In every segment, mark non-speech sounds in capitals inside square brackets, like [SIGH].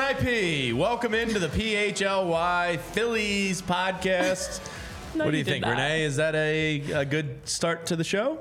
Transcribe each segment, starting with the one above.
IP, Welcome into the PHLY Phillies podcast. [LAUGHS] no, what do you, you think, not. Renee? Is that a, a good start to the show?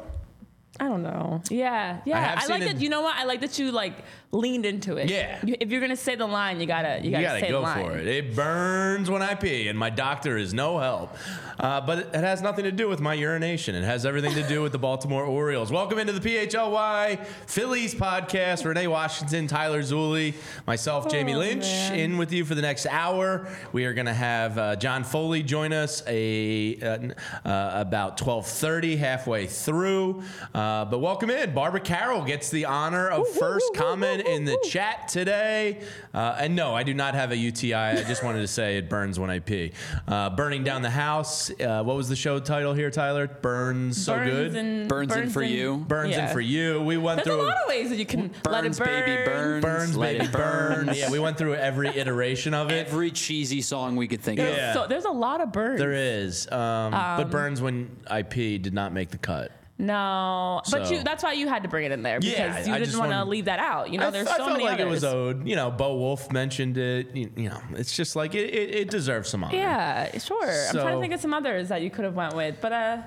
I don't know. Yeah, yeah. I, I like that. You know what? I like that you like leaned into it. Yeah. You, if you're gonna say the line, you gotta you You gotta, gotta say go the line. for it. It burns when I pee, and my doctor is no help. Uh, but it, has nothing to do with my urination. It has everything to do with the Baltimore Orioles. Welcome into the PHLY Phillies podcast. Renee Washington, Tyler Zulli, myself, Jamie Oh, Lynch, man. in with you for the next hour. We are going to have uh, John Foley join us a uh, uh, about 12:30, halfway through. Uh, but welcome in. Barbara Carroll gets the honor of first comment in the chat today. Uh, and no, I do not have a UTI. I just wanted to say it burns when I pee. Uh, burning down the house. Uh, what was the show title here, Tyler? Burns so burns good. And, Burns in for you. burns yeah. in for you. We went There's a through. lot of ways that you can let it Burns, burn. baby, burns. Burns, let baby, it burn. burn. Yeah, we went through every [LAUGHS] iteration of it. Every cheesy song we could think of. Yeah. So there's a lot of burns. There is, um, but Burns when I pee did not make the cut. No, but So- you. That's why you had to bring it in there because Yeah, you I didn't just want to wanted- leave that out. You know, I, there's I so felt many like others. it was owed. You know, Bo Wolf mentioned it. You, you know, it's just like it, it, it deserves some honor. Yeah, sure. I'm trying So- to think of some others that you could have went with, but uh,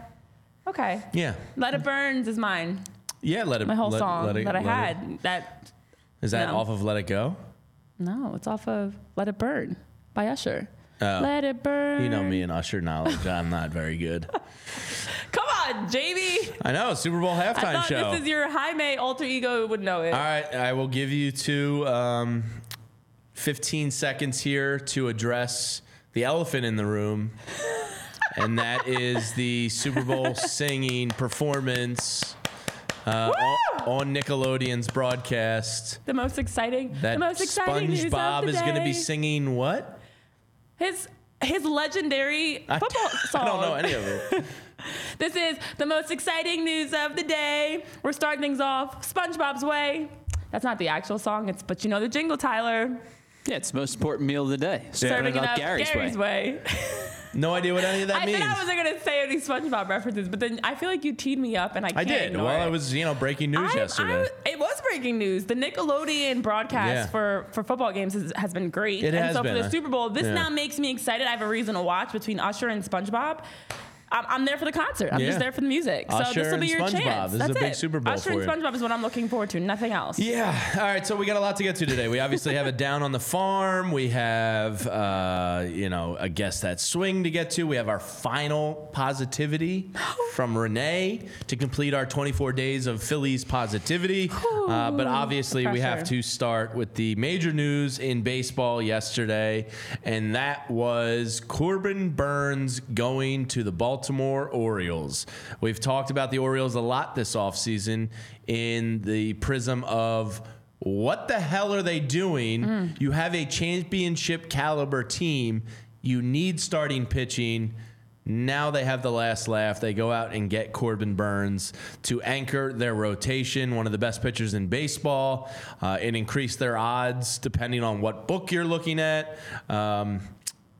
okay. yeah, Let It Burns is mine. yeah. Let it. My whole let, song let it- that I let it- had. That Is that No. off of Let It Go? no, it's off of Let It Burn by Usher. Oh. Let it burn. You know me and Usher knowledge. I'm not very good. [LAUGHS] On, Jamie. I know Super Bowl I halftime thought show. this is your Jaime alter ego would know it. All right, I will give you two, um, 15 seconds here to address the elephant in the room, and that is the Super Bowl [LAUGHS] singing performance uh, on, on Nickelodeon's broadcast. The most exciting. That the most exciting SpongeBob is going to be singing what? his his legendary I- football song. [LAUGHS] I don't know any of it. [LAUGHS] [LAUGHS] This is the most exciting news of the day. We're starting things off SpongeBob's way. That's not the actual song, it's but you know the jingle, Tyler. Yeah, it's the most important meal of the day. Serving Serving it it up up Gary's, way. way. [LAUGHS] No idea what any of that I means. I said I wasn't gonna say any SpongeBob references, but then I feel like you teed me up, and I I can't did. ignore Well, it. it was you know breaking news I- yesterday. I- it was breaking news. The Nickelodeon broadcast Yeah. for, for football games has, has been great. It and has so been. for the Super Bowl, this Yeah. now makes me excited. I have a reason to watch between Usher and SpongeBob. I'm, I'm there for the concert. I'm Yeah. just there for the music. so Usher this will be your SpongeBob. chance. This is That's a big it. Super Bowl Usher for and you. SpongeBob is what I'm looking forward to. Nothing else. Yeah. All right. So we got a lot to get to today. We obviously have a down on the farm. We have, uh, you know, a guest that swing to get to. We have our final positivity [GASPS] from Renee to complete our 24 days of Phillies positivity. Uh, but obviously, we have to start with the major news in baseball yesterday, and that was Corbin Burnes going to the Baltimore Orioles. We've talked about the Orioles a lot this offseason in the prism of what the hell are they doing? You have a championship caliber team. You need starting pitching. Now they have the last laugh. They go out and get Corbin Burnes to anchor their rotation, one of the best pitchers in baseball, uh, and increase their odds depending on what book you're looking at. Um,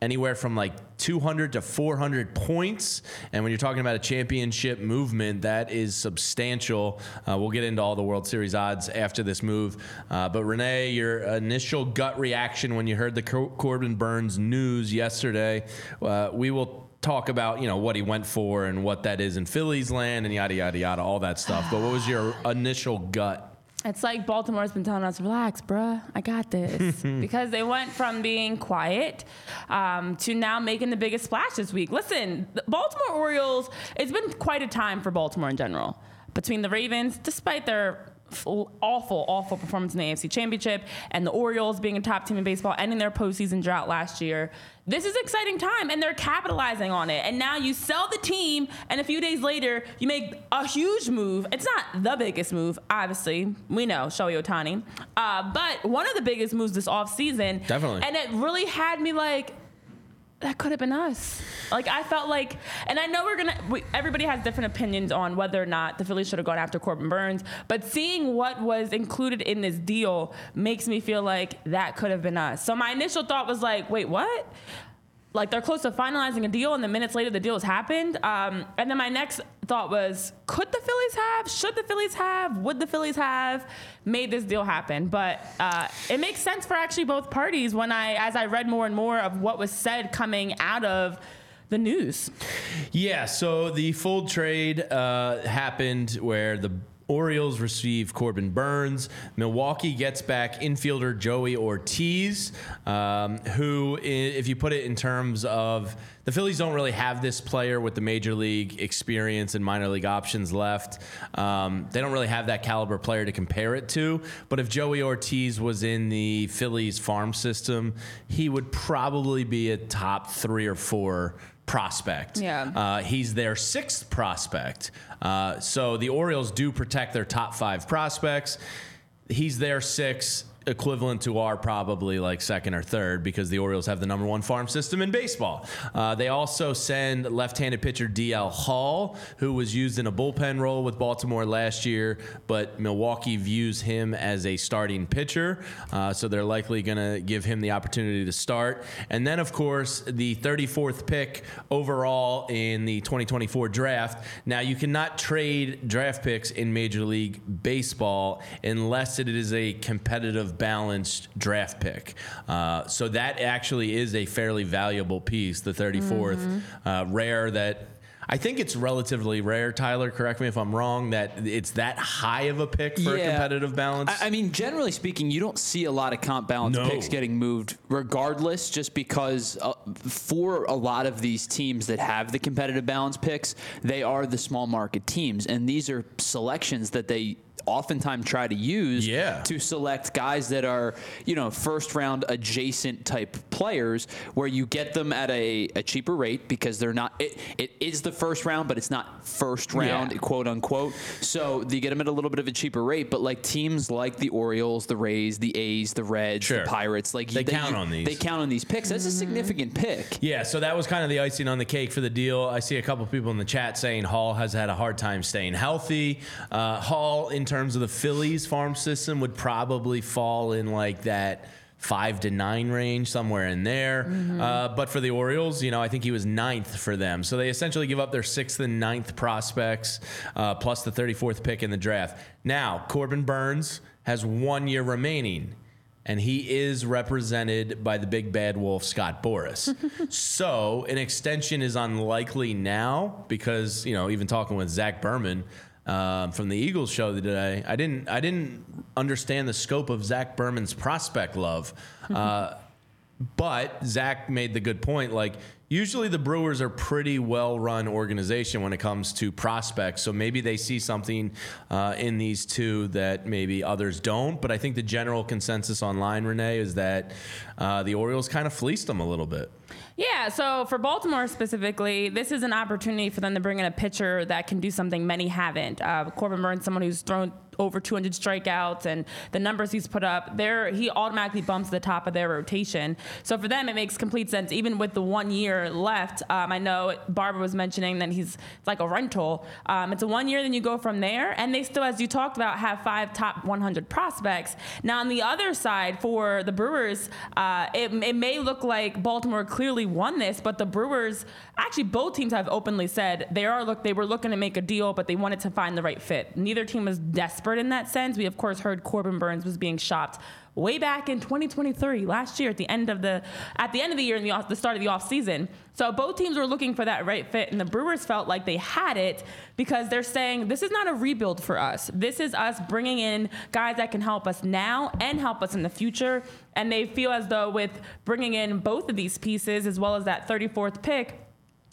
anywhere from like 200 to 400 points. And when you're talking about a championship movement, that is substantial. Uh, we'll get into all the World Series odds after this move. Uh, but Renee, your initial gut reaction when you heard the Cor- Corbin Burnes news yesterday, uh, we will talk about you know what he went for and what that is in Phillies land and yada yada yada all that stuff. But what was your initial gut? It's like Baltimore's been telling us, relax, bruh, I got this. [LAUGHS] because they went from being quiet um, to now making the biggest splash this week. Listen, the Baltimore Orioles, it's been quite a time for Baltimore in general. Between the Ravens, despite their awful, awful performance in the AFC Championship and the Orioles being a top team in baseball, ending their postseason drought last year, this is exciting time and they're capitalizing on it. And now you sell the team, and a few days later, you make a huge move. It's not the biggest move, obviously. We know, Shohei Ohtani. Uh, but one of the biggest moves this offseason. Definitely. And it really had me like, that could have been us. Like I felt like, and I know we're gonna. We, everybody has different opinions on whether or not the Phillies should have gone after Corbin Burnes. But seeing what was included in this deal makes me feel like that could have been us. So my initial thought was like, wait, what? Like they're close to finalizing a deal, and then minutes later the deal has happened. Um, and then my next thought was, could the Phillies have? Should the Phillies have? Would the Phillies have made this deal happen? But uh, it makes sense for actually both parties when I, as I read more and more of what was said coming out of the news. Yeah, so the full trade uh, happened where the Orioles receive Corbin Burnes. Milwaukee gets back infielder Joey Ortiz, um, who, if you put it in terms of the Phillies, don't really have this player with the major league experience and minor league options left. Um, they don't really have that caliber player to compare it to. But if Joey Ortiz was in the Phillies farm system, he would probably be a top three or four prospect. Yeah. Uh, he's their sixth prospect. Uh, so the Orioles do protect their top five prospects. He's their six, equivalent to our probably like second or third because the Orioles have the number one farm system in baseball. Uh, they also send left-handed pitcher DL Hall, who was used in a bullpen role with Baltimore last year, but Milwaukee views him as a starting pitcher, uh, so they're likely going to give him the opportunity to start. And then, of course, the 34th pick overall in the 2024 draft. Now, you cannot trade draft picks in Major League Baseball unless it is a competitive, balanced draft pick. Uh, so that actually is a fairly valuable piece, the 34th. Uh, rare that. I think it's relatively rare, Tyler. Correct me if I'm wrong. That it's that high of a pick for a competitive balance. I, I mean, generally speaking, you don't see a lot of comp balance No. picks getting moved, regardless, just because uh, for a lot of these teams that have the competitive balance picks, they are the small market teams. And these are selections that they oftentimes try to use Yeah. to select guys that are, you know, first round adjacent type players where you get them at a, a cheaper rate because they're not, it, it is the first round, but it's not first round, Yeah. quote unquote. So you get them at a little bit of a cheaper rate, but like teams like the Orioles, the Rays, the A's, the Reds, Sure. the Pirates, like They count on these. They count on these picks. That's a significant pick. Yeah, so that was kind of the icing on the cake for the deal. I see a couple people in the chat saying Hall has had a hard time staying healthy. Uh, Hall, in terms of the Phillies farm system, would probably fall in like that five to nine range, somewhere in there. Uh, but for the Orioles, you know, I think he was ninth for them. So they essentially give up their sixth and ninth prospects, uh, plus the 34th pick in the draft. Now, Corbin Burnes has one year remaining and he is represented by the big bad wolf Scott Boras. [LAUGHS] so an extension is unlikely now because you know even talking with Zach Berman um, from the Eagles show today, I didn't I didn't understand the scope of Zach Berman's prospect love. [LAUGHS] Uh, but Zach made the good point. Like usually the Brewers are pretty well run organization when it comes to prospects. So maybe they see something uh, in these two that maybe others don't. But I think the general consensus online, Renee, is that uh, the Orioles kind of fleeced them a little bit. Yeah, so for Baltimore specifically, this is an opportunity for them to bring in a pitcher that can do something many haven't. Uh, Corbin Burnes, someone who's thrown over 200 strikeouts, and the numbers he's put up, there he automatically bumps the top of their rotation. So for them, it makes complete sense. Even with the one year left, um, I know Barbara was mentioning that he's it's like a rental. Um, it's a one year, then you go from there, and they still, as you talked about, have five top 100 prospects. Now on the other side, for the Brewers, uh, it, it may look like Baltimore clearly won this, but the Brewers, actually, both teams have openly said they are look they were looking to make a deal, but they wanted to find the right fit. Neither team was desperate in that sense. We of course heard Corbin Burnes was being shopped way back in 2023, last year at the end of the at the end of the year and the, the start of the off season. So both teams were looking for that right fit, and the Brewers felt like they had it because they're saying this is not a rebuild for us. This is us bringing in guys that can help us now and help us in the future. And they feel as though with bringing in both of these pieces, as well as that 34th pick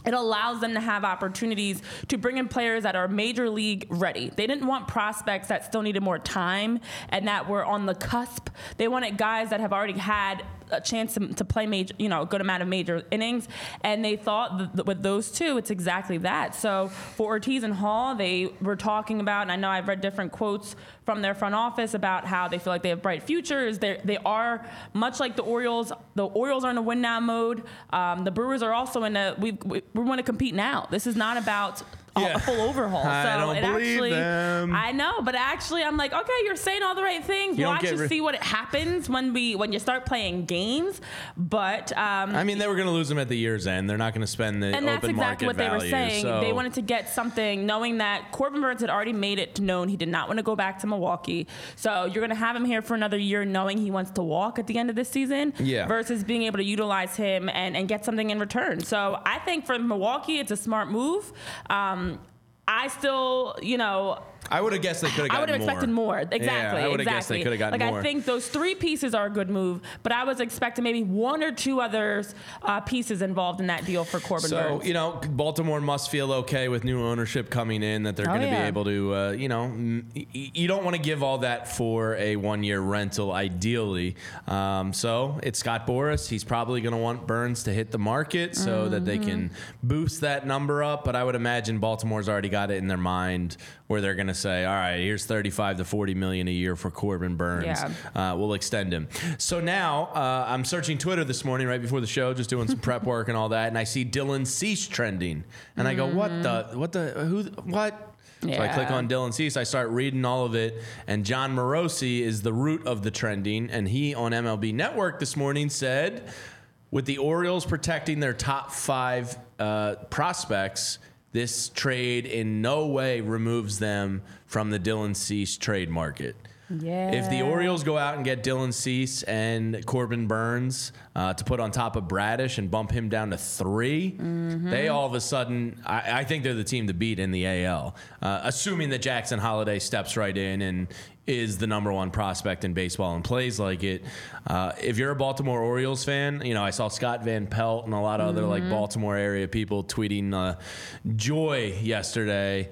it allows them to have opportunities to bring in players that are major league ready. They didn't want prospects that still needed more time and that were on the cusp. They wanted guys that have already had a chance to, to play major, you know, a good amount of major innings. And they thought th- th- with those two, it's exactly that. So for Ortiz and Hall, they were talking about, and I know I've read different quotes from their front office about how they feel like they have bright futures. They're, they are much like the Orioles. The Orioles are in a win now mode. Um, the Brewers are also in a we we, we want to compete now. This is not about Yeah. a full overhaul. I don't it believe actually, them. I know, but actually, I'm like, okay, you're saying all the right things. You don't Watch get and see what happens when we when you start playing games. But um, I mean, they were going to lose him at the year's end. They're not going to spend the and that's exactly what they value. were saying. so- They wanted to get something, knowing that Corbin Burnes had already made it known he did not want to go back to Milwaukee. So you're going to have him here for another year, knowing he wants to walk at the end of this season. Yeah. Versus being able to utilize him and, and get something in return. So I think for Milwaukee, it's a smart move. Um, Um, I still, you know, I would have guessed they could have I would have expected more. Exactly. Yeah, I would have exactly. guessed they could have gotten like more. I think those three pieces are a good move, but I was expecting maybe one or two others uh, pieces involved in that deal for Corbin So Burnes. you know, Baltimore must feel okay with new ownership coming in that they're Oh, going to yeah. be able to, uh, you know, m- you don't want to give all that for a one-year rental, ideally. Um, so it's Scott Boras. He's probably going to want Burnes to hit the market so that they can Mm-hmm. boost that number up. But I would imagine Baltimore's already got it in their mind where they're going to say, all right, here's 35 to 40 million a year for Corbin Burnes. Yeah. Uh, we'll extend him. So now uh, I'm searching Twitter this morning right before the show, just doing some prep work and all that, and I see Dylan Cease trending, and I go, "What the? What the? Who? What?" So I click on Dylan Cease. I start reading all of it, and Jon Morosi is the root of the trending, and he on MLB Network this morning said, with the Orioles protecting their top five uh, prospects. This trade in no way removes them from the Dylan Cease trade market. yeah. If the Orioles go out and get Dylan Cease and Corbin Burnes uh, to put on top of Bradish and bump him down to 3 Mm-hmm. they all of a sudden, I, I think they're the team to beat in the AL, uh, assuming that Jackson Holliday steps right in and is the number one prospect in baseball and plays like it. Uh, if you're a Baltimore Orioles fan, you know I saw Scott Van Pelt and a lot of other Mm-hmm. like Baltimore area people tweeting uh, joy yesterday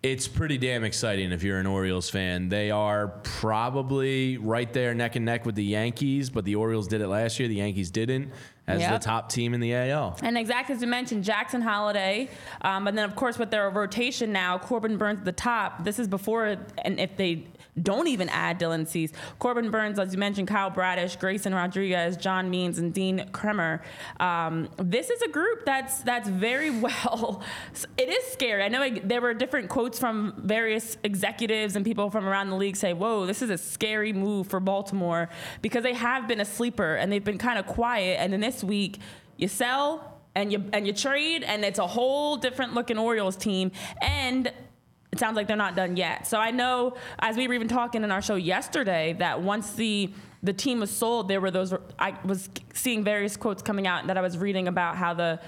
it's pretty damn exciting if you're an Orioles fan. They are probably right there neck and neck with the Yankees, but the Orioles did it last year. The Yankees didn't as Yep. the top team in the AL. And exactly as you mentioned, Jackson Holliday, um, and then of course with their rotation now, Corbin Burnes at the top. This is before, and if they don't even add Dylan Cease, Corbin Burnes, as you mentioned, Kyle Bradish, Grayson Rodriguez, John Means, and Dean Kremer. Um, this is a group that's that's very [LAUGHS] well. It is scary. I know it, there were different quotes from various executives and people from around the league say, "Whoa, this is a scary move for Baltimore," because they have been a sleeper and they've been kind of quiet, and then this week you sell and you and you trade and it's a whole different looking Orioles team and sounds like they're not done yet. So I know as we were even talking in our show yesterday that once the the team was sold there were those I was seeing various quotes coming out that I was reading about how the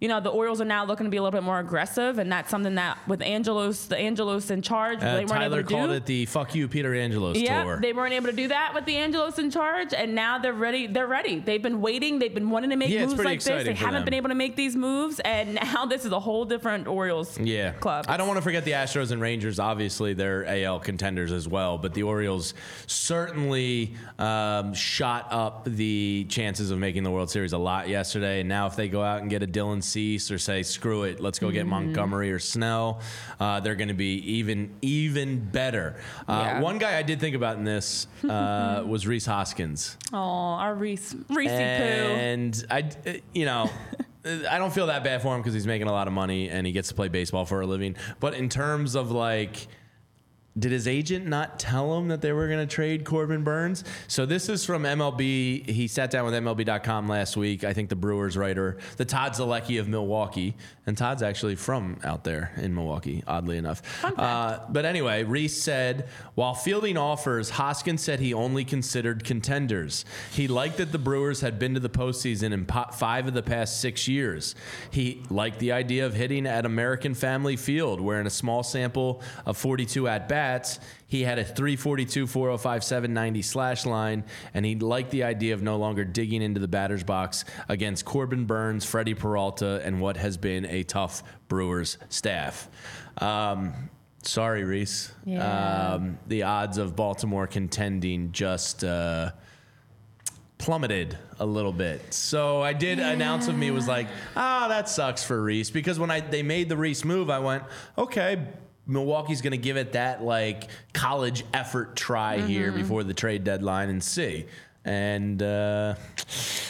you know, the Orioles are now looking to be a little bit more aggressive, and that's something that with Angelos, the Angelos in charge, Uh, they weren't Tyler able to called do. it the "fuck you, Peter Angelos" Yeah, tour. they weren't able to do that with the Angelos in charge, and now they're ready. They're ready. They've been waiting. They've been wanting to make Yeah, moves like this. They haven't them. been able to make these moves, and [LAUGHS] now this is a whole different Orioles Yeah. club. I don't want to forget the Astros and Rangers. Obviously, they're AL contenders as well, but the Orioles certainly um, shot up the chances of making the World Series a lot yesterday. And now, if they go out and get a Dylan Cease or say, screw it, let's go get Mm-hmm. Montgomery or Snell, uh, they're going to be even even better. Uh, Yeah. One guy I did think about in this uh, [LAUGHS] was Rhys Hoskins. Oh, our Rhys, Rhys poo. And I, you know, I don't feel that bad for him because he's making a lot of money and he gets to play baseball for a living. But in terms of like did his agent not tell him that they were going to trade Corbin Burnes? So this is from MLB. He sat down with MLB.com last week. I think the Brewers writer, the Todd Zolecki of Milwaukee, and Todd's actually from out there in Milwaukee, oddly enough. Uh, but anyway, Rhys said while fielding offers, Hoskins said he only considered contenders. He liked that the Brewers had been to the postseason in po- five of the past six years. He liked the idea of hitting at American Family Field, where in a small sample of 42 at bats, he had a 342, 405, 790 slash line, and he liked the idea of no longer digging into the batter's box against Corbin Burnes, Freddie Peralta, and what has been a tough Brewers staff. Um, sorry, Rhys. Yeah. Um, the odds of Baltimore contending just. Uh, plummeted a little bit. So I did announce of me was like, ah, that sucks for Rhys because when I they made the Rhys move, I went, okay, Milwaukee's going to give it that like college effort try here mm-hmm. before the trade deadline and see. And uh,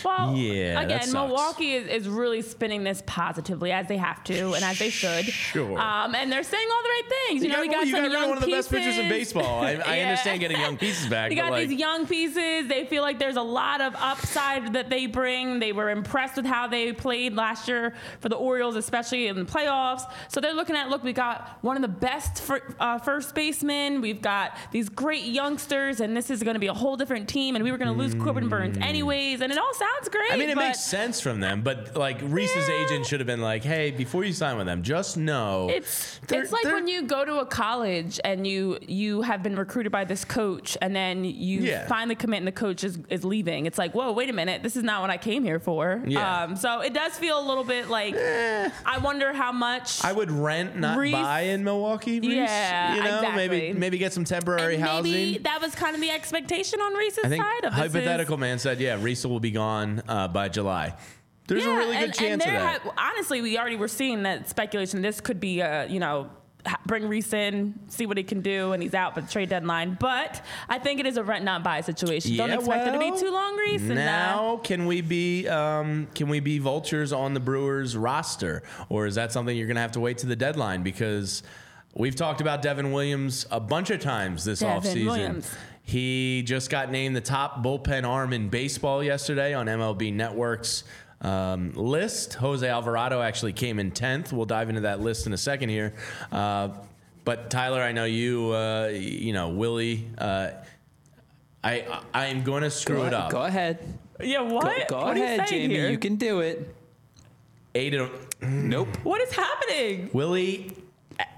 Well, Yeah, again. Milwaukee is, is really spinning this positively as they have to and as they should. Sure. Um, and they're saying all the right things. You, know, we got you got young one of the best pitchers in baseball. I, I [LAUGHS] understand getting young pieces back, [LAUGHS] You got like, these young pieces. They feel like there's a lot of upside that they bring. They were impressed with how they played last year for the Orioles, especially in the playoffs. So they're looking at, look, we got one of the best fir- uh, first basemen. We've got these great youngsters, and this is going to be a whole different team. And we were going to lose Corbin Burnes anyways. And it all sounds great. Mm. I mean, it but makes sense from them, but like Rhys's Yeah. agent should have been like, "Hey, before you sign with them, just know It's they're- it's like they're- when you go to a college and you you have been recruited by this coach and then you Yeah. finally commit and the coach is, is leaving. It's like, whoa, wait a minute, this is not what I came here for. Yeah. Um, so it does feel a little bit like I wonder how much I would rent, not Rhys- buy in Milwaukee. Rhys. Yeah, you know, maybe exactly. maybe get some temporary and maybe housing. that was kind of the expectation on Rhys's I think side of this is- hypothetical man said, "Yeah, Rhys will be gone uh, by July." There's a really good and, chance and of that. ha- honestly, we already were seeing that speculation. This could be, uh, you know, bring Rhys in, see what he can do, and he's out for the trade deadline. But I think it is a rent not buy situation. Don't Yeah, expect it to be too long, Rhys. uh, Now, can we be um, can we be vultures on the Brewers roster, or is that something you're going to have to wait to the deadline? Because we've talked about Devin Williams a bunch of times this Devin offseason. Williams. He just got named the top bullpen arm in baseball yesterday on MLB Network's um, list. Jose Alvarado actually came in tenth. We'll dive into that list in a second here. Uh, but Tyler, I know you. Uh, you know Willy. Uh, I I am going to screw Go, it up. go ahead. yeah, what? go what are you ahead, Jamie. here? You can do it. Eight of Nope. What is happening? Willy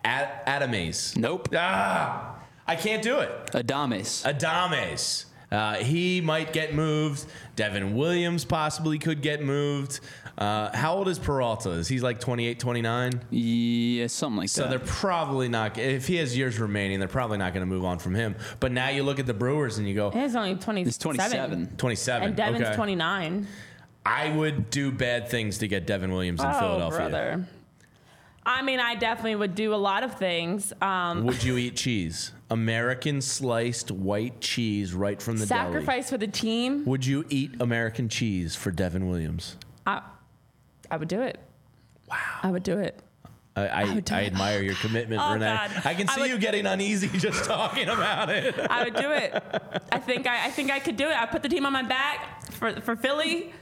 A- Adames. Nope. Ah, I can't do it. Adames. Adames. Uh, he might get moved. Devin Williams possibly could get moved. Uh, how old is Peralta? Is he like 28, 29? yeah, something like So that. So they're probably not. If he has years remaining, they're probably not going to move on from him. But now you look at the Brewers and you go, He's only 27. He's 27. 27. And Devin's okay. 29. I would do bad things to get Devin Williams in oh, Philadelphia. brother. I mean, I definitely would do a lot of things. Um, Would you eat cheese? American sliced white cheese right from the deli. sacrifice for the team. Would you eat American cheese for Devin Williams? I, I would do it. Wow. I would do it. I, I, would do I it. admire your commitment, [LAUGHS] Oh, Renee. God. I can I see would- you getting uneasy [LAUGHS] just talking about it. I would do it. I think I, I think I could do it. I put the team on my back for for Philly.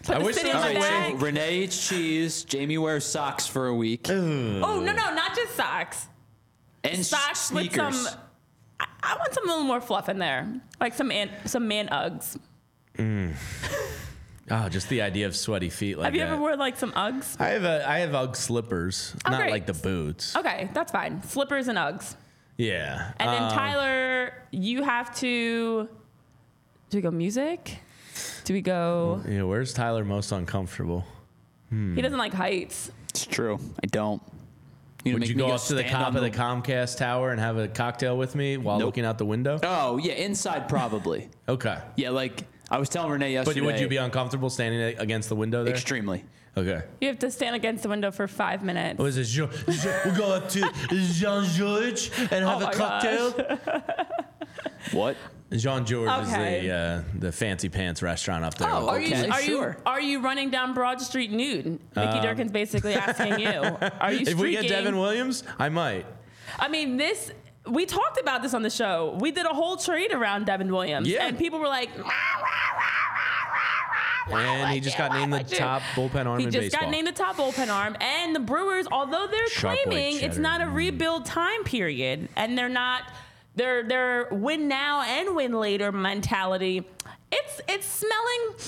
[LAUGHS] Put I the wish city there on was my a way- back. So Renee eats cheese. Jamie wears socks for a week. Oh no no not just socks. and Socks sneakers. with some. I, I want some little more fluff in there, like some man, some man Uggs. Oh, [LAUGHS] just the idea of sweaty feet like Have you that. ever worn like some Uggs? I have a I have UGG slippers, Oh, not great. like the boots. Okay, that's fine. Slippers and Uggs. Yeah. And then Um, Tyler, you have to. Do we go music? Do we go? Yeah, where's Tyler most uncomfortable? He doesn't like heights. It's true. I don't. You Would make you me go up to the top of the Comcast tower and have a cocktail with me while Nope. looking out the window? Oh yeah, inside probably. [LAUGHS] Okay. yeah, like I was telling Renee yesterday. But would you be uncomfortable standing against the window there? extremely? Okay. You have to stand against the window for five minutes. What is it? Jean, Jean, we go up to [LAUGHS] Jean-Georges and have Oh a cocktail. [LAUGHS] What? Jean-Georges Okay. is the uh, the fancy pants restaurant up there. Oh, Are you Okay, are sure. you are you running down Broad Street nude? Mickey Durkin's basically asking you. [LAUGHS] Are you Um, if we get? Devin Williams, I might. I mean, this we talked about this on the show. We did a whole trade around Devin Williams, Yeah. and people were like, And he just got named the top bullpen arm he just baseball. got named the top bullpen arm. And the Brewers, although they're Sharp claiming it's not a rebuild time period, and they're not their their win now and win later mentality, it's it's smelling.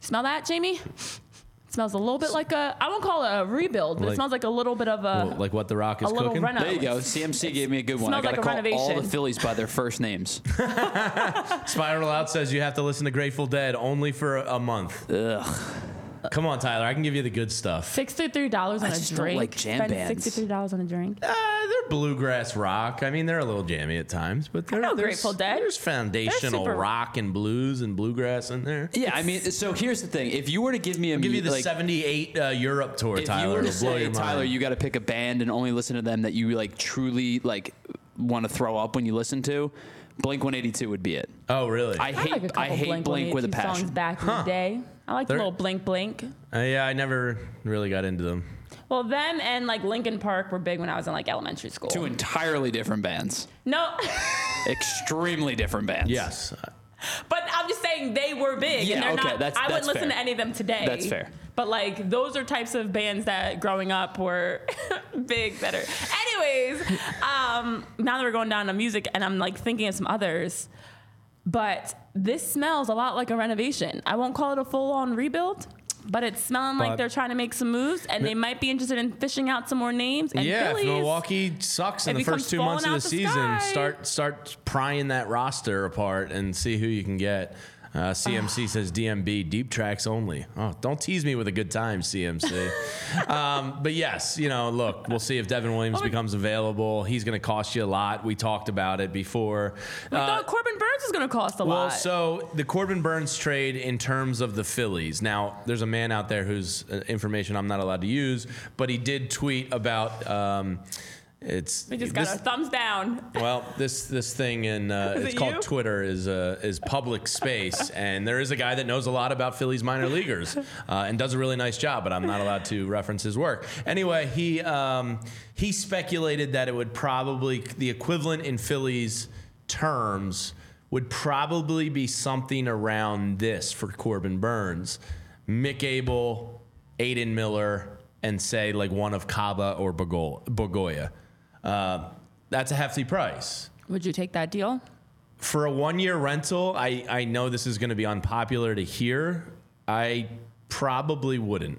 Smell that, Jamie? It smells a little bit like a. I won't call it a rebuild, but Like- it smells like a little bit of a. Well, like what the Rock is a little cooking. reno. There you go. CMC gave me a good one. I smells got to like a call all the. Phillies by their first names. [LAUGHS] Spiral Out says you have to listen to Grateful Dead only for a month. Ugh. Come on, Tyler. I can give you the good stuff. Sixty-three dollars on I a just don't drink. like jam Spend bands. Sixty-three dollars on a drink. Uh, they're bluegrass rock. I mean, they're a little jammy at times, but they're, know there's, Grateful Dead. There's foundational super- rock and blues and bluegrass in there. Yeah, I mean, so here's the thing. If you were to give me a I'll give you the like, 78 uh, Europe tour, if you Tyler. were to It'll blow say, your mind. Tyler, you got to pick a band and only listen to them that you like truly like want to throw up when you listen to, Blink 182 would be it. oh, really? I I hate like a couple I hate Blink, Blink, with a 182 passion. songs back in the day. I like the They're- little Blink Blink. Uh, yeah, I never really got into them. Well, them and like Linkin Park were big when I was in like elementary school. Two entirely different bands. no, [LAUGHS] Extremely different bands. Yes. but I'm just saying they were big. Yeah, and they're okay, not, that's- I wouldn't listen fair. to any of them today. That's fair. But like those are types of bands that growing up were [LAUGHS] big that are. Anyways, um, now that we're going down to music, and I'm like thinking of some others. But this smells a lot like a renovation. I won't call it a full on rebuild, but it's smelling But- like they're trying to make some moves and they might be interested in fishing out some more names. And yeah, Phillies, if Milwaukee sucks in the first two months of the the season, sky. start start prying that roster apart and see who you can get. Uh, CMC says DMB deep tracks only. Oh, don't tease me with a good time, CMC. [LAUGHS] um, but yes, you know, look, we'll see if Devin Williams becomes available. He's going to cost you a lot. We talked about it before. We Uh, thought Corbin Burnes is going to cost a well, lot. Well, so the Corbin Burnes trade in terms of the Phillies. Now, there's a man out there whose uh, information I'm not allowed to use, but he did tweet about. Um, it's we just got this- our thumbs down. well, this this thing in uh, it's it called you? Twitter is uh, is public space, [LAUGHS] and there is a guy that knows a lot about Phillies minor leaguers uh, and does a really nice job, but I'm not allowed to reference his work. Anyway, he um, he speculated that it would probably the equivalent in Phillies terms would probably be something around this for Corbin Burnes, Mick Abel, Aidan Miller, and say like one of Caba or Bergolla. Uh, that's a hefty price. Would you take that deal? For a one year rental, I, I know this is going to be unpopular to hear. I probably wouldn't.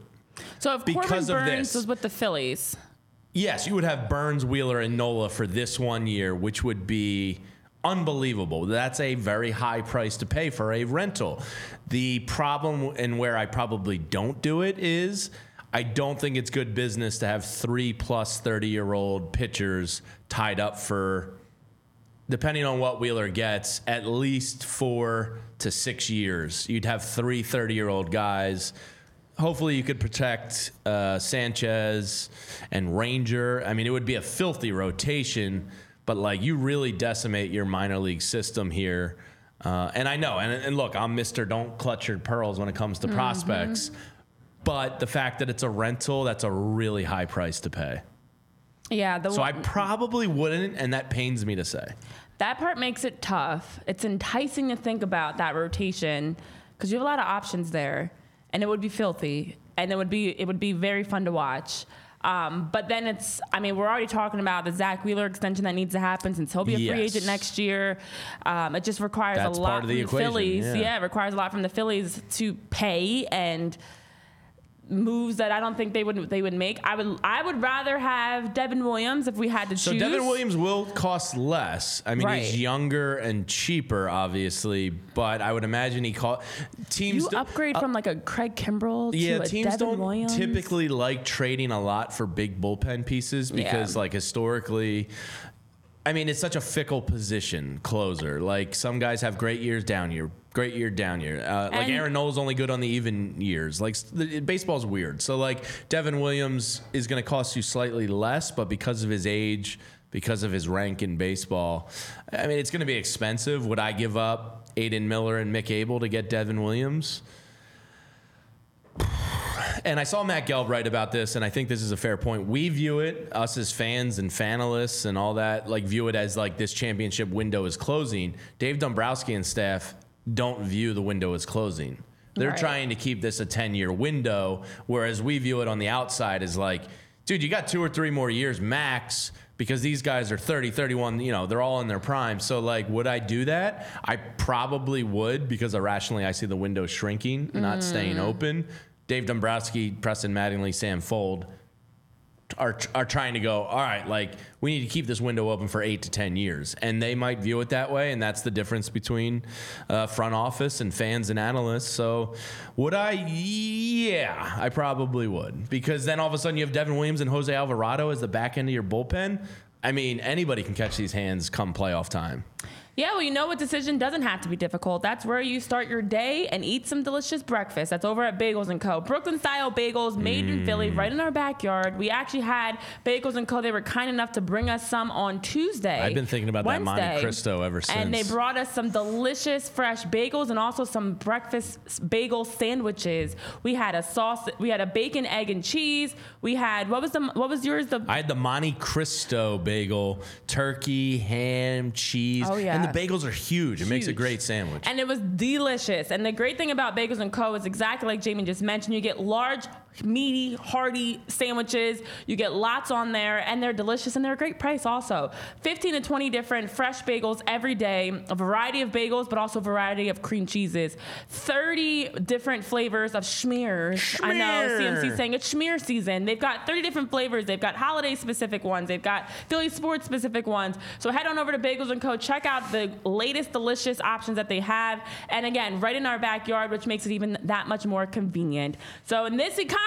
So if Because Corbin of Burnes this. was with the Phillies, Yes, you would have Burnes, Wheeler, and Nola for this one year, which would be unbelievable. That's a very high price to pay for a rental. The problem, and where I probably don't do it, is I don't think it's good business to have three plus 30 year old pitchers tied up for, depending on what Wheeler gets, at least four to six years. You'd have three 30 year old guys hopefully you could protect uh, Sanchez and Ranger. I mean, it would be a filthy rotation, but like you really decimate your minor league system here. Uh, and I know, and, and look, I'm Mister Don't clutch your pearls when it comes to prospects, but the fact that it's a rental, that's a really high price to pay. yeah, the So I probably wouldn't, and that pains me to say. that part makes it tough. It's enticing to think about that rotation because you have a lot of options there, and it would be filthy, and it would be it would be very fun to watch. Um, but then it's, I mean, we're already talking about the Zack Wheeler extension that needs to happen since he'll be a free agent next year. Um, it just requires That's a lot part of the from the equation, Phillies. yeah. yeah, it requires a lot from the Phillies to pay and moves that I don't think they would they would make. I would I would rather have Devin Williams if we had to So choose. So Devin Williams will cost less. I mean, Right. he's younger and cheaper, obviously, but I would imagine he cost teams. You upgrade uh, from like a Craig Kimbrel to yeah, a teams Devin don't Williams. typically like trading a lot for big bullpen pieces because, Yeah. like, historically. I mean, it's such a fickle position, closer. Like some guys have great years, down year, great year, down year. Uh, like Aaron Nola's only good on the even years. Like the, baseball's weird. So like Devin Williams is going to cost you slightly less, but because of his age, because of his rank in baseball, I mean, it's going to be expensive. Would I give up Aidan Miller and Mick Abel to get Devin Williams? And I saw Matt Gelb write about this, and I think this is a fair point. We view it, us as fans and fanalists and all that, like view it as like this championship window is closing. Dave Dombrowski and staff don't view the window as closing. They're Right. trying to keep this a 10 year window, whereas we view it on the outside as like, dude, you got two or three more years max because these guys are 30, 31, you know, they're all in their prime. So, like, would I do that? I probably would because irrationally I see the window shrinking, not staying mm. open. Dave Dombrowski, Preston Mattingly, Sam Fuld are, are trying to go, all right, like we need to keep this window open for eight to 10 years. And they might view it that way. And that's the difference between uh, front office and fans and analysts. So would I? Yeah, I probably would. Because then all of a sudden you have Devin Williams and Jose Alvarado as the back end of your bullpen. I mean, anybody can catch these hands come playoff time. Yeah, well, you know what decision doesn't have to be difficult. That's where you start your day and eat some delicious breakfast. That's over at Bagels and Co. Brooklyn style bagels made in Philly, mm. right in our backyard. We actually had Bagels and Co. They were kind enough to bring us some on Tuesday. I've been thinking about that Monte Wednesday. Cristo ever since. And they brought us some delicious fresh bagels and also some breakfast s- bagel sandwiches. We had a sauce. We had a bacon, egg, and cheese. We had what was the what was yours? The I had the Monte Cristo bagel, turkey, ham, cheese. Oh, yeah. And the bagels are huge. It makes a great sandwich. And it was delicious. And the great thing about Bagels and Co. is exactly like Jamie just mentioned. You get large, meaty, hearty sandwiches. You get lots on there, and they're delicious and they're a great price also. 15 to 20 different fresh bagels every day, a variety of bagels, but also a variety of cream cheeses. 30 different flavors of schmears. I know. CMC saying it's schmear season. They've got 30 different flavors. They've got holiday specific ones. They've got Philly sports specific ones. So head on over to Bagels and Co. Check out the latest delicious options that they have. And again, right in our backyard, which makes it even that much more convenient. So in this economy,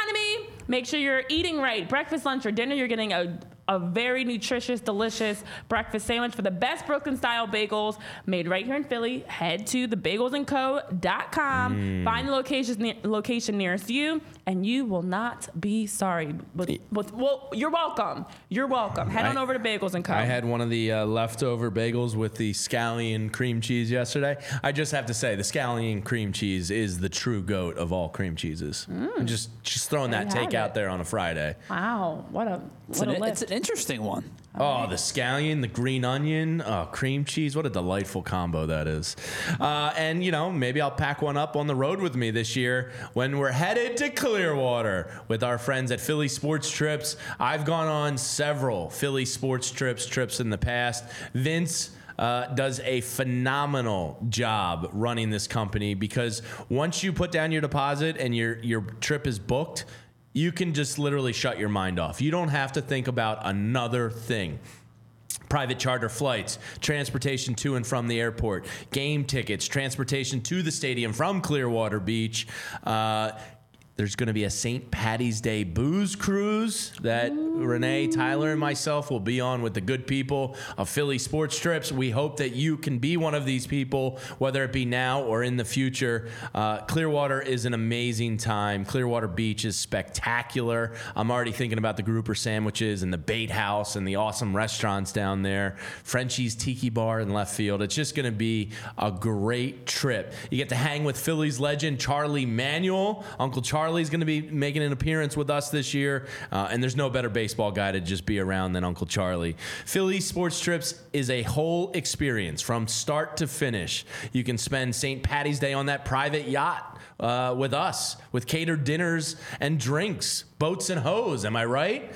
make sure you're eating right. Breakfast, lunch, or dinner, you're getting a a very nutritious, delicious breakfast sandwich for the best Brooklyn style bagels made right here in Philly. Head to thebagelsandco.com. Mm. Find the location, location nearest you, and you will not be sorry. But, but, well, you're welcome. You're welcome. Head on over to Bagels and Co. I had one of the uh, leftover bagels with the scallion cream cheese yesterday. I just have to say, the scallion cream cheese is the true goat of all cream cheeses. I'm just just throwing that Mm. There you take have out there on a Friday. wow, what a It's what an, a it's an interesting one. Oh, the scallion, the green onion, oh, cream cheese. What a delightful combo that is. Uh, and, you know, maybe I'll pack one up on the road with me this year when we're headed to Clearwater with our friends at Philly Sports Trips. I've gone on several Philly Sports Trips trips in the past. Vince. Uh, does a phenomenal job running this company because once you put down your deposit and your your trip is booked, you can just literally shut your mind off. You don't have to think about another thing. Private charter flights, transportation to and from the airport, game tickets, transportation to the stadium from Clearwater Beach. Uh, there's going to be a St. Patty's Day booze cruise that Renee, Tyler, and myself will be on with the good people of Philly Sports Trips. We hope that you can be one of these people, whether it be now or in the future. Uh, Clearwater is an amazing time. Clearwater Beach is spectacular. I'm already thinking about the grouper sandwiches and the bait house and the awesome restaurants down there. Frenchy's Tiki Bar in left field. It's just going to be a great trip. You get to hang with Phillies legend Charlie Manuel. Uncle Charlie's going to be making an appearance with us this year, uh, and there's no better baseball guy to just be around than Uncle Charlie. Philly Sports Trips is a whole experience from start to finish. You can spend St. Patty's Day on that private yacht uh, with us, with catered dinners and drinks, boats and hoes. Am I right?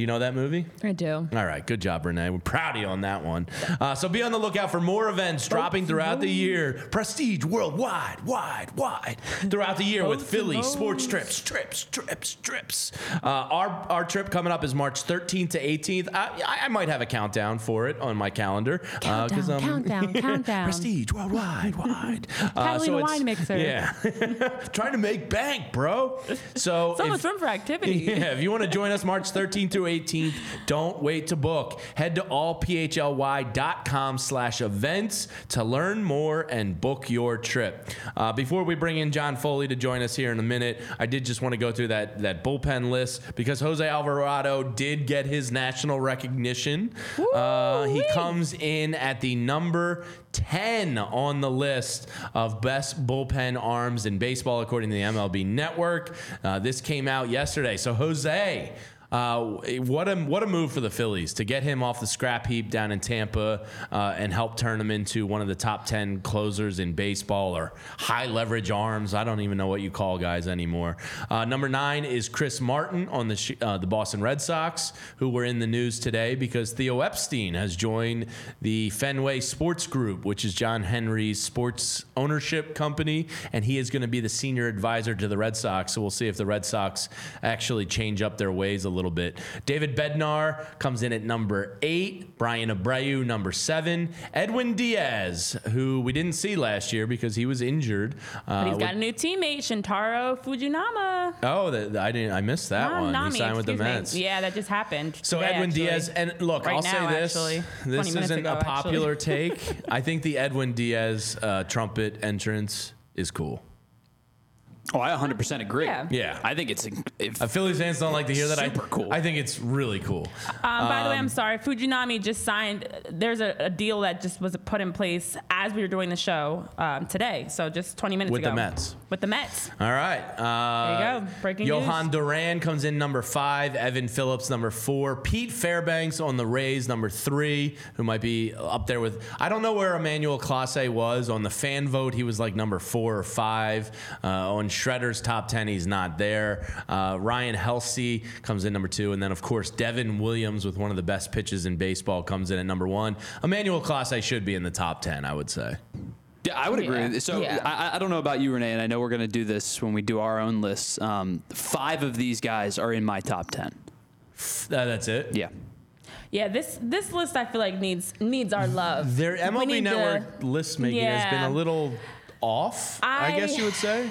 Do you know that movie? I do. All right, good job, Renee. We're proud of you on that one. Uh, so be on the lookout for more events dropping throughout the year. Prestige worldwide, wide, wide throughout the year with Philly sports trips, trips, trips, trips. Uh, our our trip coming up is March 13th to 18th. I, I- might have a countdown for it on my calendar. uh, 'cause Countdown, I'm- countdown, [LAUGHS] countdown. Prestige worldwide, wide. [LAUGHS] Uh, it's- wine mixer. Yeah, [LAUGHS] trying to make bank, bro. So So if- much room for activity. yeah, if you want to join us March 13th through 18th. Don't wait to book. Head to allphly.com slash events to learn more and book your trip. Uh, before we bring in John Foley to join us here in a minute, I did just want to go through that, that bullpen list because Jose Alvarado did get his national recognition. Uh, he comes in at the number 10 on the list of best bullpen arms in baseball, according to the MLB Network. Uh, this came out yesterday. So, Jose, uh, what a what a move for the Phillies to get him off the scrap heap down in Tampa uh, and help turn him into one of the top ten closers in baseball or high leverage arms. I don't even know what you call guys anymore. Uh, number nine is Chris Martin on the uh, the Boston Red Sox, who were in the news today because Theo Epstein has joined the Fenway Sports Group, which is John Henry's sports ownership company, and he is going to be the senior advisor to the Red Sox. So we'll see if the Red Sox actually change up their ways a little little bit. David Bednar comes in at number eight. Bryan Abreu, number seven. Edwin Diaz, who we didn't see last year because he was injured. Uh, he's got a new teammate, Shintaro Fujinami. Oh, the, the, I didn't. I missed that one. Nami, he signed with the Mets. Me. Yeah, that just happened. So today, Edwin actually. Diaz, and look, right I'll now, say this: actually. this isn't ago, a popular [LAUGHS] take. I think the Edwin Diaz uh, trumpet entrance is cool. Oh, I 100% agree. Yeah. Yeah. I think it's if, Uh, Phillies fans don't like to hear that. Super I, cool. I think it's really cool. Um, by the way, I'm sorry. Fujinami just signed. There's a, a deal that just was put in place as we were doing the show um, today. So just 20 minutes With ago. the Mets. With the Mets. All right. Uh, There you go. Breaking news. Jhoan news. Duran comes in number five. Evan Phillips number four. Pete Fairbanks on the Rays number three, who might be up there with. I don't know where Emmanuel Clase was on the fan vote. He was like number four or five. Uh, on Shredder's top ten, he's not there. Uh, Ryan Helsley comes in number two, and then of course Devin Williams with one of the best pitches in baseball comes in at number one. Emmanuel Clase should be in the top ten, I would say. Yeah, I would Yeah. agree. So Yeah. I, I don't know about you, Renee, and I know we're going to do this when we do our own lists. Um, five of these guys are in my top ten. Uh, that's it. Yeah. Yeah, this this list I feel like needs needs our love. Their We MLB need to- Network list making has been a little off. I, I- guess you would say.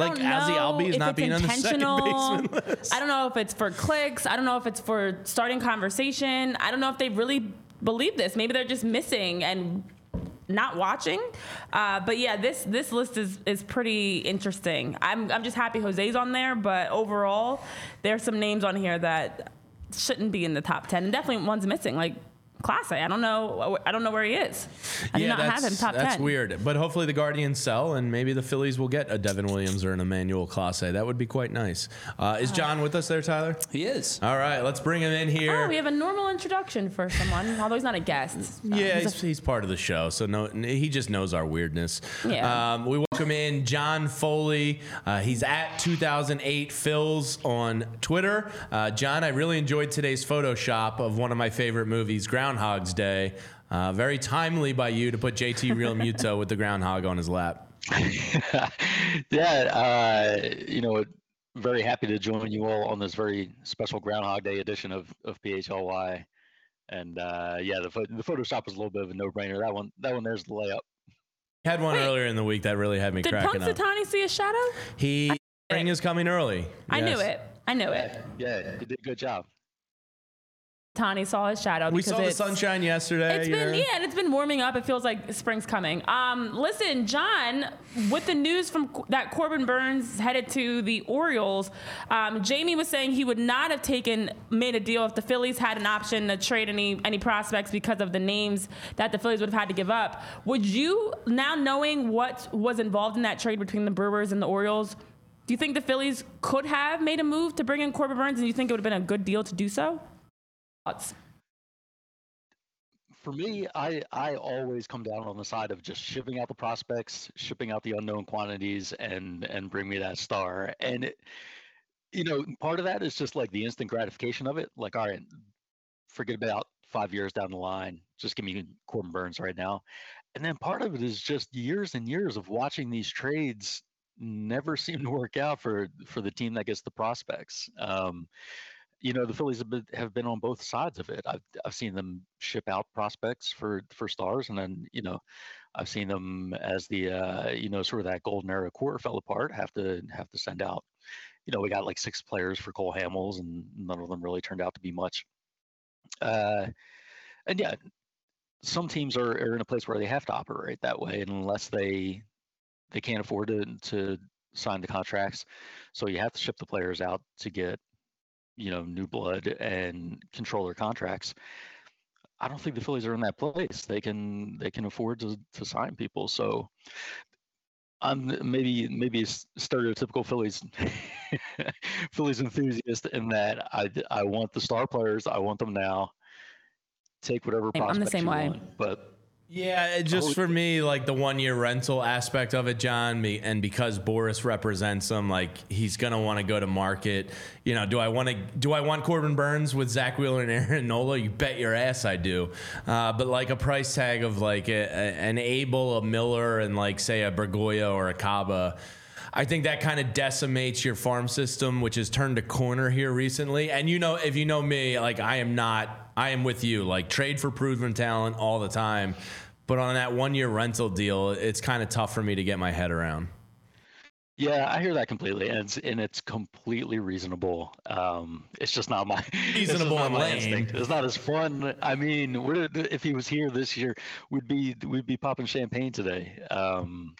I like don't know Ozzy Albies if not it's being on the second intentional. baseman [LAUGHS] list. I don't know if it's for clicks. I don't know if it's for starting conversation. I don't know if they really believe this. Maybe they're just missing and not watching. Uh, but yeah, this this list is is pretty interesting. I'm I'm just happy Jose's on there, but overall, there's some names on here that shouldn't be in the top ten, and definitely one's missing. Like Clase. I don't know. I don't know where he is. I do not have him top that's ten. weird. But hopefully the Guardians sell, and maybe the Phillies will get a Devin Williams or an Emmanuel Clase. That would be quite nice. Uh, is John with us there, Tyler? He is. All right, let's bring him in here. Oh, we have a normal introduction for someone, although he's not a guest. Uh, Yeah, he's a he's, he's part of the show, so no, he just knows our weirdness. Yeah. Um, we welcome in John Foley. Uh, he's at 2008 Phils on Twitter. Uh, John, I really enjoyed today's Photoshop of one of my favorite movies, Groundhog's Day. Uh, very timely by you to put JT Realmuto with the groundhog on his lap. [LAUGHS] yeah, uh, you know, very happy to join you all on this very special Groundhog Day edition of, of PHLY. And uh, yeah, the, the Photoshop was a little bit of a no-brainer. That one, that one, there's the layup. Had one Wait. earlier in the week that really had me Did cracking up. Punxsutawney see a shadow? He spring is coming early. I knew Yes. it. I knew it. Yeah, you did a good job. Tawny saw his shadow. We saw the sunshine yesterday. It's been yeah, and it's been warming up. It feels like spring's coming. Um, listen, John, with the news from that Corbin Burnes headed to the Orioles, um, Jamie was saying he would not have taken made a deal if the Phillies had an option to trade any any prospects because of the names that the Phillies would have had to give up. Would you now knowing what was involved in that trade between the Brewers and the Orioles? Do you think the Phillies could have made a move to bring in Corbin Burnes, and you think it would have been a good deal to do so? Thoughts? For me, I, I always come down on the side of just shipping out the prospects, shipping out the unknown quantities, and and bring me that star. And it, you know, part of that is just like the instant gratification of it. Like, all right, forget about five years down the line. Just give me Corbin Burnes right now. And then part of it is just years and years of watching these trades never [LAUGHS] seem to work out for for the team that gets the prospects. Um, you know, the Phillies have been, have been on both sides of it. I've I've seen them ship out prospects for for stars, and then you know, I've seen them as the uh, you know sort of that golden era core fell apart, have to have to send out you know, we got like six players for Cole Hamels, and none of them really turned out to be much. Uh, and yeah, some teams are, are in a place where they have to operate that way unless they they can't afford to to sign the contracts. So you have to ship the players out to get you know new blood and control their contracts. I don't think the Phillies are in that place. They can they can afford to to sign people. So I'm maybe maybe a stereotypical Phillies [LAUGHS] Phillies enthusiast in that I I want the star players. I want them now. Take whatever. I'm the same way. Want, but yeah, just for me, like the one year rental aspect of it, John, me, and because Boras represents him, like he's gonna want to go to market. You know, do I want to? Do I want Corbin Burnes with Zack Wheeler and Aaron [LAUGHS] Nola? You bet your ass I do. Uh, but like a price tag of like a, a, an Abel, a Miller, and like say a Bergolla or a Caba. I think that kind of decimates your farm system, which has turned a corner here recently. And you know, if you know me, like I am not I am with you. Like trade for proven talent all the time. But on that one year rental deal, it's kind of tough for me to get my head around. Yeah, I hear that completely, and it's and it's completely reasonable. Um, it's just not my [LAUGHS] reasonable not my instinct. It's not as fun. I mean, if he was here this year, we'd be we'd be popping champagne today. Um,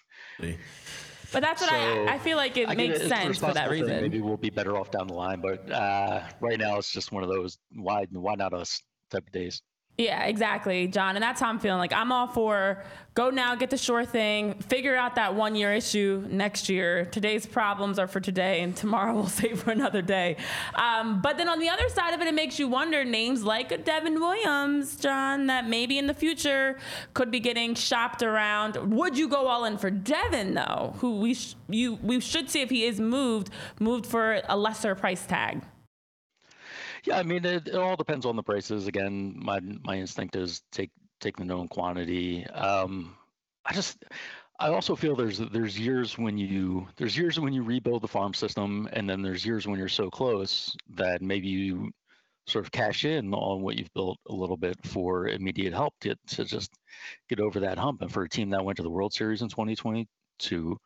but that's what so, I, I feel like it makes it. sense for that reason. Maybe we'll be better off down the line, but uh, right now it's just one of those why why not us type of days. Yeah, exactly, John. And that's how I'm feeling. Like I'm all for go now, get the sure thing, figure out that one year issue next year. Today's problems are for today, and tomorrow [LAUGHS] we'll save for another day. Um, but then on the other side of it, it makes you wonder names like Devin Williams, John, that maybe in the future could be getting shopped around. Would you go all in for Devin though? Who we sh- you we should see if he is moved, moved for a lesser price tag. Yeah, I mean, it, it all depends on the prices. Again, my my instinct is take take the known quantity. Um, I just I also feel there's there's years when you there's years when you rebuild the farm system, and then there's years when you're so close that maybe you sort of cash in on what you've built a little bit for immediate help to, to just get over that hump. And for a team that went to the World Series in 2022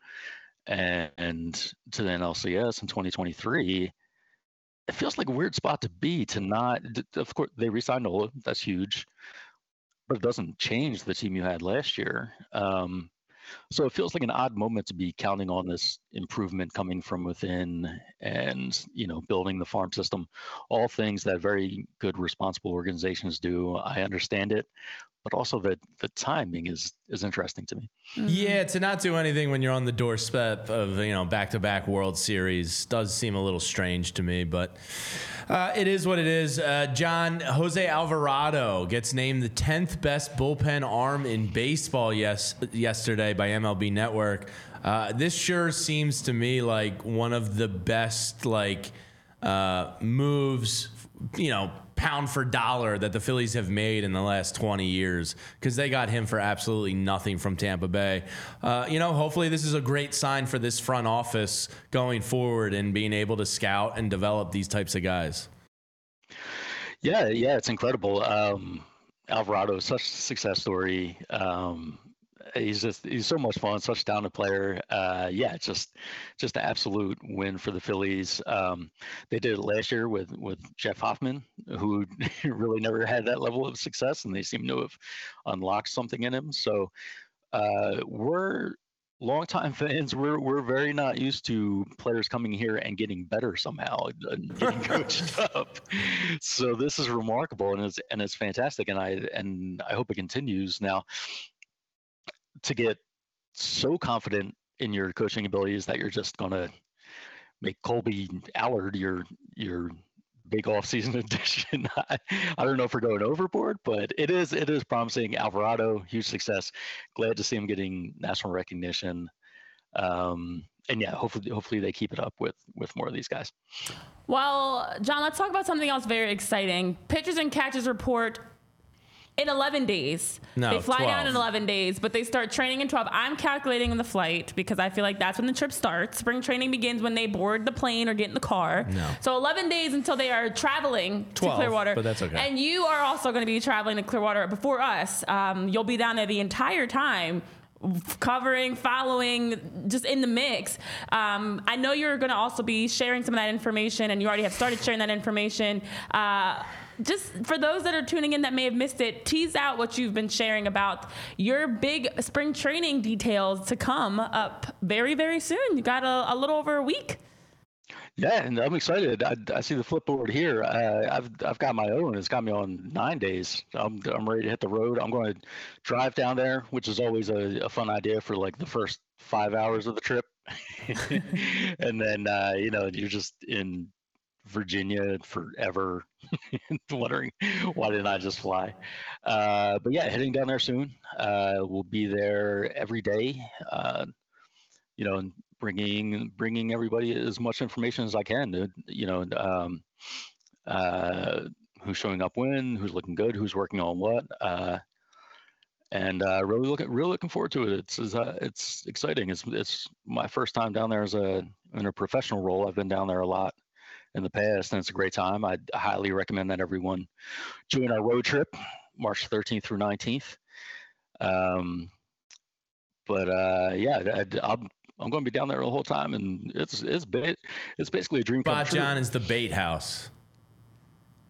and, and to the NLCS in 2023, it feels like a weird spot to be to not. Of course, they re-signed Nola. That's huge, but it doesn't change the team you had last year. Um, so it feels like an odd moment to be counting on this improvement coming from within, and you know, building the farm system. All things that very good, responsible organizations do. I understand it, but also the the timing is is interesting to me. Mm-hmm. Yeah, to not do anything when you're on the doorstep of you know back to back World Series does seem a little strange to me, but uh, it is what it is. Uh, John Jose Alvarado gets named the tenth best bullpen arm in baseball. Yes, yesterday by MLB Network. Uh, this sure seems to me like one of the best like uh, moves. You know, pound for dollar that the Phillies have made in the last 20 years because they got him for absolutely nothing from Tampa Bay. Uh, you know, hopefully this is a great sign for this front office going forward and being able to scout and develop these types of guys. Yeah, yeah, it's incredible. Um, Alvarado such a success story. Um, he's just he's so much fun, such a talented player. Uh, yeah, just just an absolute win for the Phillies. Um, they did it last year with with Jeff Hoffman, who [LAUGHS] really never had that level of success, and they seem to have unlocked something in him. So uh, we're longtime [LAUGHS] fans. We're we're very not used to players coming here and getting better somehow [LAUGHS] getting coached up. So this is remarkable and it's and it's fantastic, and I and I hope it continues now to get so confident in your coaching abilities that you're just going to make Kolby Allard your your big off-season addition. [LAUGHS] I, I don't know if we're going overboard, but it is it is promising. Alvarado, huge success. Glad to see him getting national recognition. Um, and yeah, hopefully hopefully they keep it up with with more of these guys. Well, John, let's talk about something else very exciting. Pitchers and catches report in 11 days. No, they fly 12. down in 11 days, but they start training in 12. I'm calculating the flight because I feel like that's when the trip starts. Spring training begins when they board the plane or get in the car. No. So 11 days until they are traveling 12, to Clearwater. but that's okay. And you are also going to be traveling to Clearwater before us. Um, you'll be down there the entire time. covering, following, just in the mix. Um, I know you're going to also be sharing some of that information, and you already have started sharing that information. Uh, just for those that are tuning in that may have missed it, tease out what you've been sharing about your big spring training details to come up very, very soon. You got a, a little over a week. Yeah, and I'm excited. I, I see the flipboard here. Uh, I've I've got my own. It's got me on nine days. I'm I'm ready to hit the road. I'm going to drive down there, which is always a, a fun idea for like the first five hours of the trip, [LAUGHS] [LAUGHS] and then uh, you know you're just in Virginia forever, [LAUGHS] wondering why didn't I just fly? Uh, but yeah, heading down there soon. Uh, we'll be there every day. Uh, you know, bringing bringing everybody as much information as I can. you know, um, uh, who's showing up when, who's looking good, who's working on what, uh, and uh, really looking really looking forward to it. It's it's, it's exciting. It's it's my first time down there as a in a professional role. I've been down there a lot in the past, and it's a great time. I highly recommend that everyone join our road trip, March 13th through 19th. Um, but uh, yeah, I, am I'm going to be down there the whole time, and it's it's it's basically a dream come true. John is the bait house.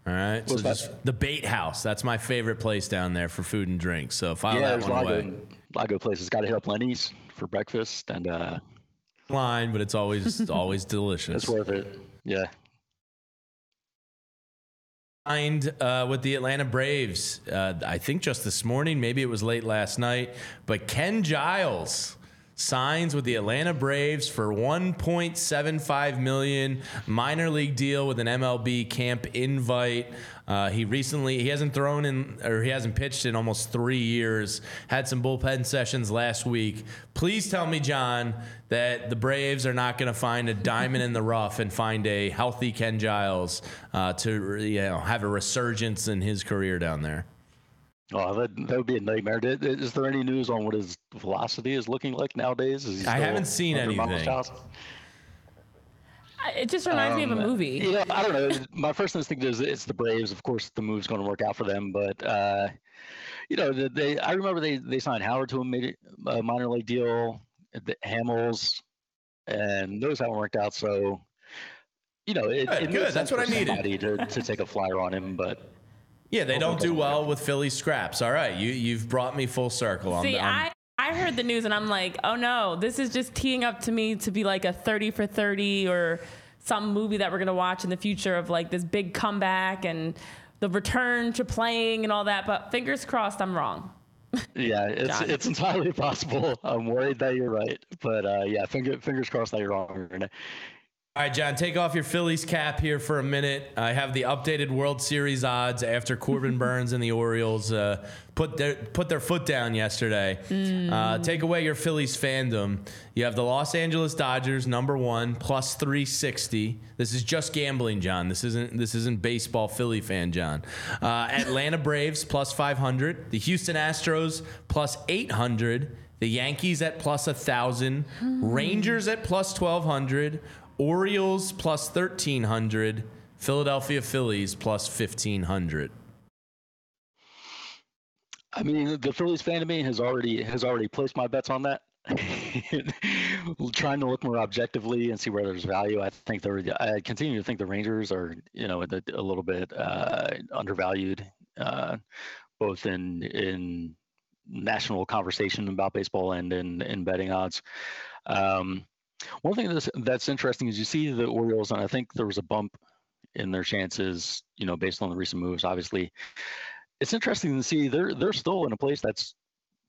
All right, What's so that? just the bait house. That's my favorite place down there for food and drinks. So file yeah, that one away. of, a lot of good places. Got to hit up Lenny's for breakfast, and uh, Line, but it's always [LAUGHS] always delicious. it's worth it. Yeah. Signed uh, with the Atlanta Braves. Uh, I think just this morning, maybe it was late last night, but Ken Giles signs with the Atlanta Braves for 1.75 million minor league deal with an MLB camp invite. Uh, he recently he hasn't thrown in or he hasn't pitched in almost three years. Had some bullpen sessions last week. Please tell me, John, that the Braves are not going to find a diamond in the rough and find a healthy Ken Giles uh, to you know have a resurgence in his career down there. Oh, that, that would be a nightmare. Is, is there any news on what his velocity is looking like nowadays? I haven't seen anything. House? It just reminds me of a movie. You know, I don't know. My first instinct is it's the Braves. Of course, the move's going to work out for them. But uh, you know, they. I remember they they signed Howard to a, a minor league deal. The Hamels, and those haven't worked out. So, you know, it, Good, it good. That's what I needed. to, to take a flyer on him. But Yeah, they don't do well with Philly scraps. All right, you you've brought me full circle. I'm- See, I'm- I, heard the news and I'm like, oh no, this is just teeing up to me to be like a 30 for 30 or some movie that we're going to watch in the future of like this big comeback and the return to playing and all that. But fingers crossed, I'm wrong. [LAUGHS] yeah, it's John. it's entirely possible. I'm worried that you're right. But uh, yeah, finger, fingers crossed that you're wrong. All right, John, take off your Phillies cap here for a minute. I have the updated World Series odds after Corbin [LAUGHS] Burnes and the Orioles uh, put their put their foot down yesterday. Uh, take away your Phillies fandom. You have the Los Angeles Dodgers number one plus three sixty. This is just gambling, John. This isn't this isn't baseball Philly fan, John. Uh, Atlanta Braves plus five hundred. The Houston Astros plus eight hundred. The Yankees at plus a thousand. Rangers at plus twelve hundred. Orioles plus 1300, Philadelphia Phillies plus 1500. I mean, the Phillies fan of me has already has already placed my bets on that. [LAUGHS] Trying to look more objectively and see where there's value. I think the I continue to think the Rangers are you know a, a little bit uh, undervalued, uh, both in in national conversation about baseball and in in betting odds. Um, one thing that's that's interesting is you see the Orioles, and I think there was a bump in their chances, you know, based on the recent moves. Obviously, it's interesting to see they're they're still in a place that's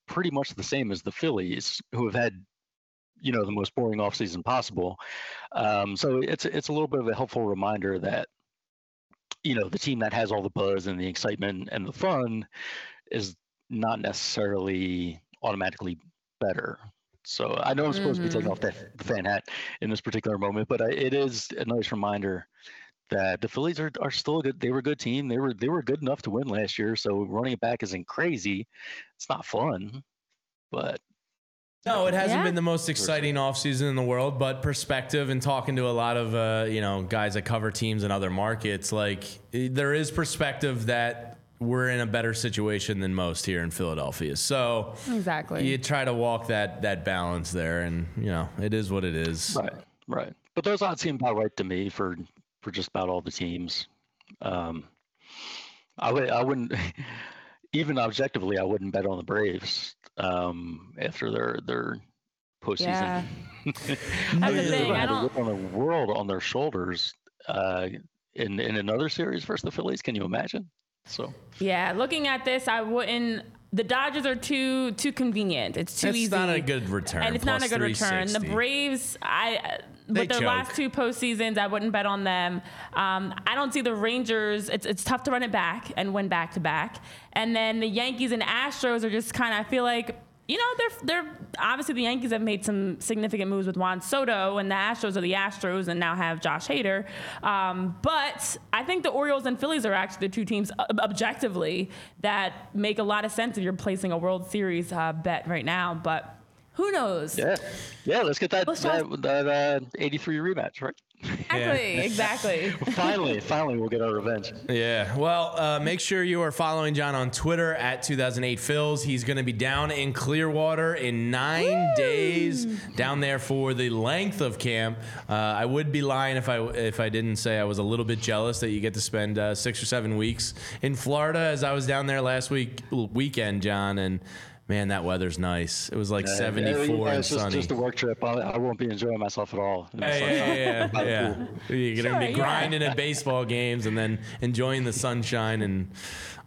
pretty much the same as the Phillies, who have had, you know, the most boring offseason possible. Um, so it's it's a little bit of a helpful reminder that, you know, the team that has all the buzz and the excitement and the fun is not necessarily automatically better. So I know I'm supposed to be taking off the, the fan hat in this particular moment, but I, it is a nice reminder that the Phillies are, are still good. They were a good team. They were they were good enough to win last year. So running it back isn't crazy. It's not fun, but No, it hasn't Yeah. been the most exciting offseason in the world, but perspective and talking to a lot of uh, you know guys that cover teams in other markets, like eh, there is perspective that we're in a better situation than most here in Philadelphia. So Exactly. you try to walk that that balance there, and you know it is what it is. Right, right. But those odds seem about right to me for for just about all the teams. Um, I would I wouldn't [LAUGHS] even objectively I wouldn't bet on the Braves um, after their their postseason. Yeah. [LAUGHS] That's the thing, they're I gonna don't- have On the world on their shoulders uh, in in another series versus the Phillies. Can you imagine? So Yeah, looking at this, I wouldn't. The Dodgers are too too convenient. It's too It's easy. It's not a good return, and it's not a good return. The Braves, I They with their choke. last two postseasons, I wouldn't bet on them. Um, I don't see the Rangers. It's it's tough to run it back and win back to back. And then the Yankees and Astros are just kind of. I feel like. You know, they're they're obviously the Yankees have made some significant moves with Juan Soto, and the Astros are the Astros, and now have Josh Hader. Um, but I think the Orioles and Phillies are actually the two teams objectively that make a lot of sense if you're placing a World Series uh, bet right now. But who knows? yeah, yeah. Let's get that Let's try- that, that uh, 83 rematch, right? Exactly, exactly. [LAUGHS] finally, finally, we'll get our revenge. Yeah. Well, uh, make sure you are following John on Twitter at 2008 Phils. He's going to be down in Clearwater in nine days, down there for the length of camp. Uh, I would be lying if I if I didn't say I was a little bit jealous that you get to spend uh, six or seven weeks in Florida, as I was down there last week weekend, John, and. Man, that weather's nice. It was like Uh, 74 yeah, and it's just, sunny. just a work trip. I, I won't be enjoying myself at all. in the Yeah, yeah, yeah, [LAUGHS] yeah. You're gonna Sure, be yeah. grinding at baseball games and then enjoying the sunshine and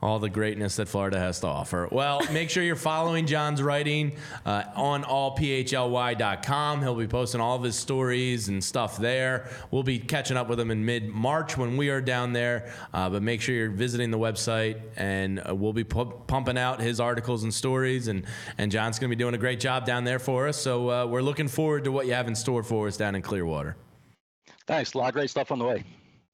all the greatness that Florida has to offer. Well, [LAUGHS] make sure you're following John's writing uh, on allphly.com. He'll be posting all of his stories and stuff there. We'll be catching up with him in mid March when we are down there. Uh, but make sure you're visiting the website and uh, we'll be pu- pumping out his articles and stories. And, and John's going to be doing a great job down there for us. So uh, we're looking forward to what you have in store for us down in Clearwater. Thanks. A lot of great stuff on the way.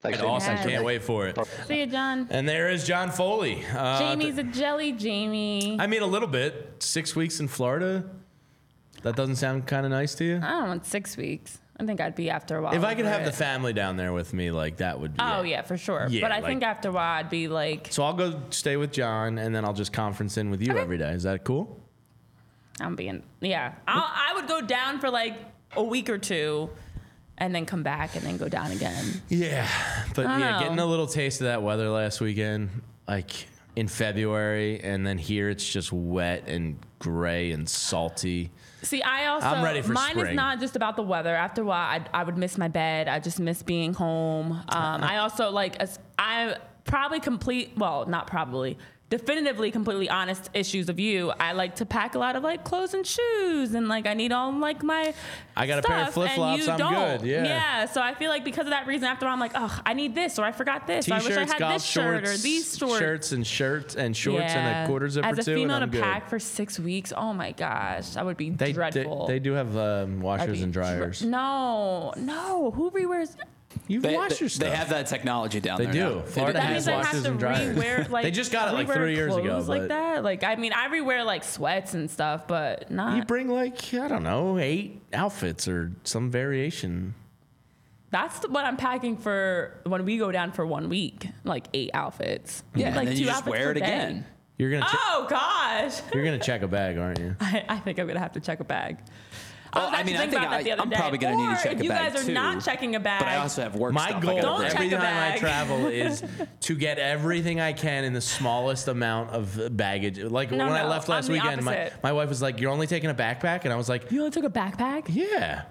Thanks. Jamie. Awesome. Yes. Can't wait for it. See you, John. And there is John Foley. Uh, Jamie's a jelly, Jamie. I mean, a little bit. Six weeks in Florida. That doesn't sound kind of nice to you? I don't want six weeks. I think I'd be after a while. If I could over have the family down there with me, like that would be. Oh it. yeah, for sure. Yeah, but I like- think after a while I'd be like, So I'll go stay with John, and then I'll just conference in with you every day. Is that cool? I'm being yeah. I'll, I would go down for like a week or two, and then come back and then go down again. Yeah, but yeah, getting a little taste of that weather last weekend, like in February, and then here it's just wet and gray and salty. See, I also I'm ready for mine spring. is not just about the weather. After a while, I, I would miss my bed. I just miss being home. Um, I also like as- I probably complete well, not probably. Definitively, completely honest issues of you. I like to pack a lot of like clothes and shoes, and like I need all like my. I got a pair of flip-flops, I'm don't. good, yeah. Yeah. So I feel like because of that reason, after a while, I'm like, oh, I need this, or I forgot this, or I wish I T-shirts, had this shirt shorts, or these shorts. shirts and shirts and shorts and a quarter zipper As a female I'm to pack for six weeks, oh my gosh, that would be They, they, dreadful. they do have um, washers and dr- dryers. no, no. Who rewears? You They, wash they- your stuff. they have that technology down there. They there. do. now. Florida That has means I washers have to and dryers. rewear [LAUGHS] like They just got it, like, rewear three years ago, clothes like that. Like I mean, I rewear like sweats and stuff, but not. You bring like I don't know eight outfits or some variation. that's the, what I'm packing for when we go down for one week. Like eight outfits. Yeah, like and then you just outfits wear per it day. again. You're gonna che- Oh gosh, you're gonna [LAUGHS] check a bag, aren't you? I, I think I'm gonna have to check a bag. Well, was I actually mean, I think about I, I'm day. probably gonna need to Or check if a you guys are too. not checking a bag. But I also have work My stuff. goal I gotta Don't bring. check every a time I travel [LAUGHS] is to get everything I can in the smallest amount of baggage. Like No, when I no, left I'm last the weekend, my, my wife was like, "You're only taking a backpack," and I was like, You only took a backpack? "Yeah."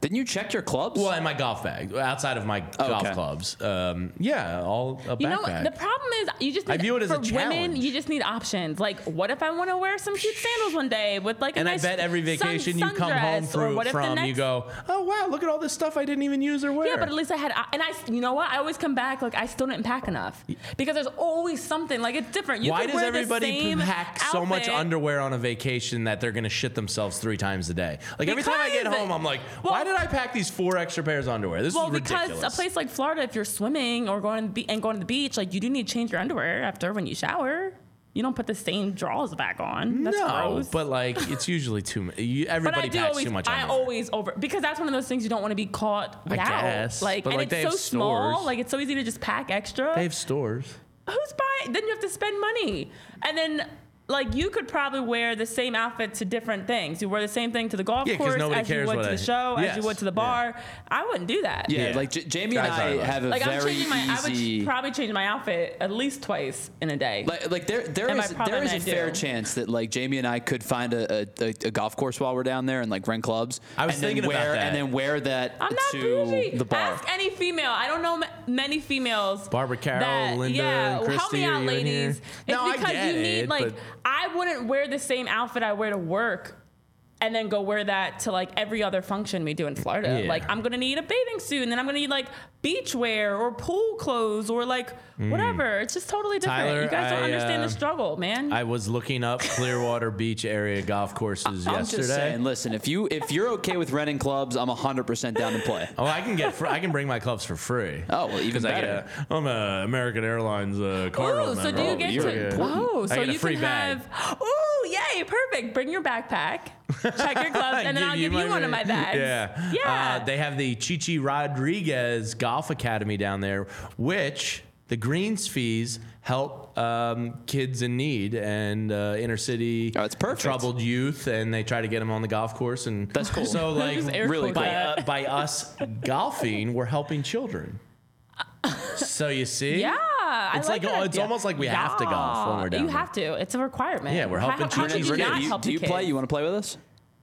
Didn't you check your clubs? Well, in my golf bag, outside of my golf okay. clubs. Um, yeah, all a You know, the problem is you just need, I view it as for a women, you just need options. Like, what if I want to wear some cute sandals one day with like a and nice I bet every sun- vacation you come home through, what if the from, you go, "Oh wow, look at all this stuff I didn't even use or wear." Yeah, but at least I had, and I, you know what? I always come back like I still didn't pack enough because there's always something like it's different. You Why could does wear the everybody same pack so much underwear on a vacation that they're gonna shit themselves three times a day? Like every time I get home, I'm like, well- why did I pack these four extra pairs of underwear? This Well, is ridiculous. Well, because a place like Florida, if you're swimming or going to the be- and going to the beach, like you do need to change your underwear after when you shower. You don't put the same drawers back on. That's no, gross. but like it's usually too much. Everybody I packs always, too much I underwear. always over because that's one of those things you don't want to be caught I without. guess, like, but, and like, it's so small. stores. Like, it's so easy to just pack extra. they have stores. who's buying? Then you have to spend money, and then. Like you could probably wear the same outfit to different things. You wear the same thing to the golf Yeah, 'cause course nobody as you cares would to the I- show, as you would to the yeah. bar. I wouldn't do that. Yeah, Yeah. like J- Jamie and Guys I are have a Like I'm very changing my, I easy. would probably change my outfit at least twice in a day. Like, like there, there And by is probably there is I a fair do. chance that like Jamie and I could find a, a, a golf course while we're down there and like rent clubs. I was and then thinking about wear, that. and then wear that I'm not to bougie. the bar. Ask any female. I don't know m- many females. Barbara Carroll, that, Linda, yeah, and help me out, you in here? ladies. It's No, I because get you need it, like but- I wouldn't wear the same outfit I wear to work. And then go wear that to like every other function we do in Florida. Yeah. Like I'm gonna need a bathing suit, and then I'm gonna need like beach wear or pool clothes or like whatever. It's just totally different. Mm. Tyler, you guys don't I, understand uh, the struggle, man. I was looking up Clearwater [LAUGHS] Beach area golf courses I'm yesterday. just saying, listen, if you if you're okay with renting clubs, I'm 100% down to play. Oh, I can get fr- I can bring my clubs for free. Oh, well, even 'Cause I better. get a, I'm a American Airlines uh, Cardinal Oh, so do you get to? Oh, so you can bag. have. [GASPS] Oh, yay! Perfect. Bring your backpack. [LAUGHS] Check your gloves, and then I'll give you one of my bags. Yeah. Yeah. Uh, they have the Chi Chi Rodriguez Golf Academy down there, which the greens fees help um, kids in need and uh, inner city Oh, it's troubled youth, and they try to get them on the golf course. And That's cool. So [LAUGHS] like really by, that. uh, by us golfing, we're helping children. So you see, Yeah, I It's like like- that it's almost like we have to golf when we're down You there. have to. It's a requirement. Yeah, we're helping how, how teach could you kids. do you, do you play? You want to play with us?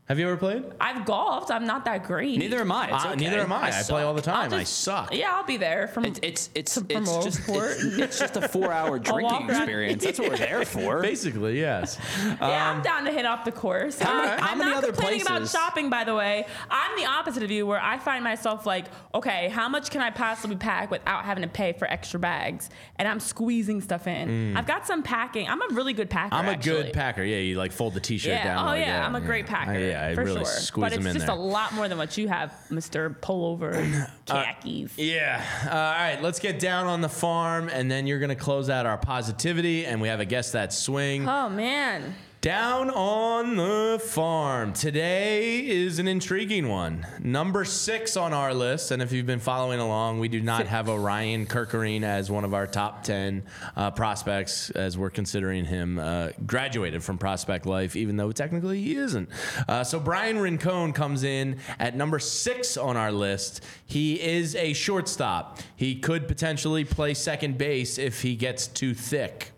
Have you ever played? I've golfed. I'm not that great. Neither am I. Uh, okay. Neither am I. I, play all the time. I'll I suck. Yeah, I'll be there from. It, it's it's Some it's promo just report. it's, it's just a four-hour [LAUGHS] drinking experience. That's what we're there for. [LAUGHS] Basically, yes. yeah, I'm down to hit off the course. How I'm, how I'm many not other complaining about shopping, by the way. I'm the opposite of you, where I find myself like, okay, how much can I possibly pack without having to pay for extra bags? And I'm squeezing stuff in. I've got some packing. I'm a really good packer. Mm. I'm a actually. good packer. Yeah, you like fold the t-shirt Yeah. down. Oh like yeah, that. I'm a great packer. I, yeah, I for really sure. squeeze but them it's just there. a lot more than what you have, Mr. Pullover [CLEARS THROAT] khakis. Yeah. Uh, all right, let's get down on the farm, and then you're going to close out our positivity, and we have a guest that swing. oh man. Down on the farm. Today is an intriguing one. Number six on our list. And if you've been following along, we do not have Orion Kirkering as one of our top 10 uh, prospects, as we're considering him uh, graduated from Prospect Life, even though technically he isn't. Uh, so Bryan Rincon comes in at number six on our list. He is a shortstop. He could potentially play second base if he gets too thick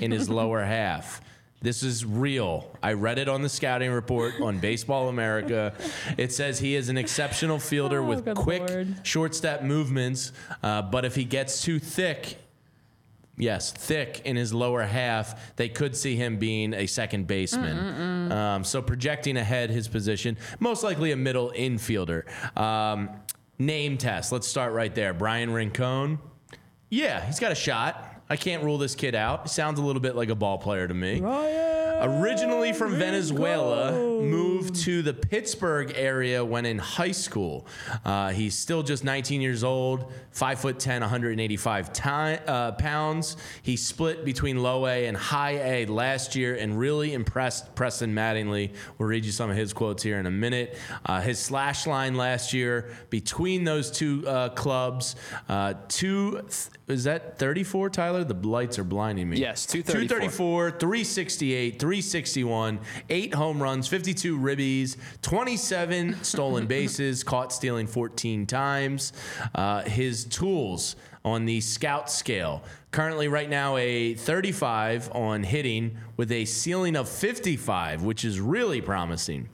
in his lower half. This is real. I read it on the scouting report on Baseball America. It says he is an exceptional fielder Oh, with quick Lord. short step movements, uh, but if he gets too thick, yes, thick in his lower half, they could see him being a second baseman. Um, so projecting ahead his position, most likely a middle infielder. Um, name test. Let's start right there. Bryan Rincon. Yeah, he's got a shot. I can't rule this kid out. He sounds a little bit like a ball player to me. Originally from Venezuela, moved to the Pittsburgh area when in high school. Uh, he's still just 19 years old, 5 foot 10, 185 ti- uh, pounds. He split between low A and high A last year and really impressed Preston Mattingly. We'll read you some of his quotes here in a minute. Uh, his slash line last year between those two uh, clubs, uh, two. Is that 34, Tyler? The lights are blinding me. Yes, 234. 234, 368, 361, eight home runs, 52 ribbies, 27 [LAUGHS] stolen bases, caught stealing 14 times. Uh, his tools on the scout scale. Currently, right now, a 35 on hitting with a ceiling of 55, which is really promising.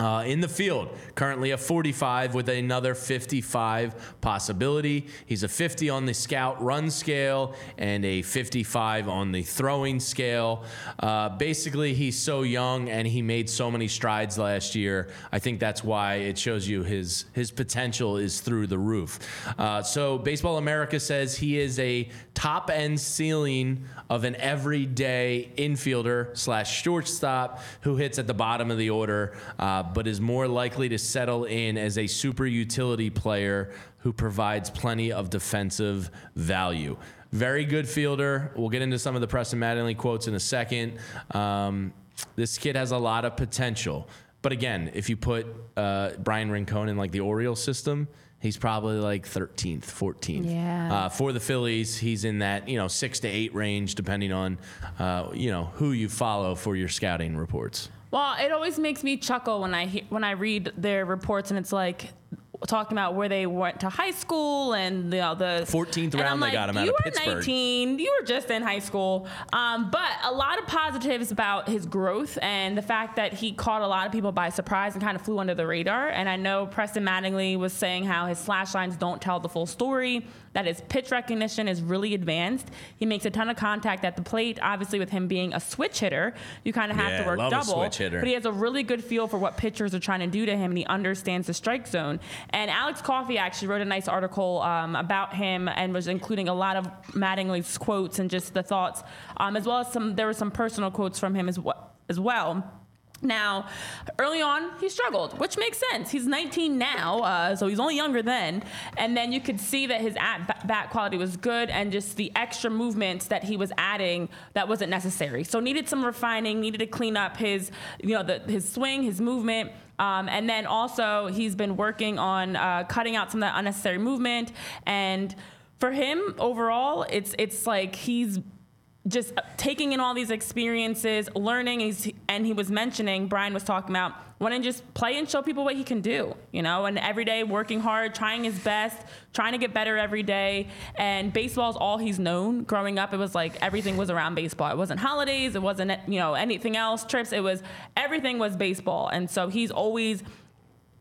Uh, in the field, currently a 45 with another 55 possibility. He's a 50 on the scout run scale and a 55 on the throwing scale. Uh, basically, he's so young and he made so many strides last year. I think that's why it shows you his his potential is through the roof. Uh, so, Baseball America says he is a top end ceiling of an everyday infielder slash shortstop who hits at the bottom of the order, uh, but is more likely to settle in as a super utility player who provides plenty of defensive value. Very good fielder. We'll get into some of the Preston Mattingly quotes in a second. Um, this kid has a lot of potential. But again, if you put uh, Bryan Rincon in like the Orioles system, He's probably like 13th, 14th. Yeah. Uh, for the Phillies, he's in that you know six to eight range, depending on uh, you know who you follow for your scouting reports. Well, it always makes me chuckle when I when I read their reports, and it's like talking about where they went to high school and you know, the 14th round I'm they got him out of Pittsburgh. you were 19. You were just in high school. Um, but a lot of positives about his growth and the fact that he caught a lot of people by surprise and kind of flew under the radar. And I know Preston Mattingly was saying how his slash lines don't tell the full story. That his pitch recognition is really advanced. He makes a ton of contact at the plate. Obviously, with him being a switch hitter, you kind of have Yeah, to work love a double. switch hitter. But he has a really good feel for what pitchers are trying to do to him, and he understands the strike zone. And Alex Coffey actually wrote a nice article um, about him and was including a lot of Mattingly's quotes and just the thoughts, um, as well as some. There were some personal quotes from him as well. As well. Now, early on, he struggled, which makes sense. He's 19 now, uh, so he's only younger then. And then you could see that his at bat quality was good, and just the extra movements that he was adding that wasn't necessary. So needed some refining, needed to clean up his, you know, the, his swing, his movement. Um, and then also he's been working on uh, cutting out some of that unnecessary movement. And for him overall, it's it's like he's just taking in all these experiences, learning. And he was mentioning, Bryan was talking about wanting to just play and show people what he can do, you know, and every day working hard, trying his best, trying to get better every day. And baseball is all he's known. Growing up, it was like everything was around baseball. It wasn't holidays, it wasn't, you know, anything else, trips. It was everything was baseball. And so he's always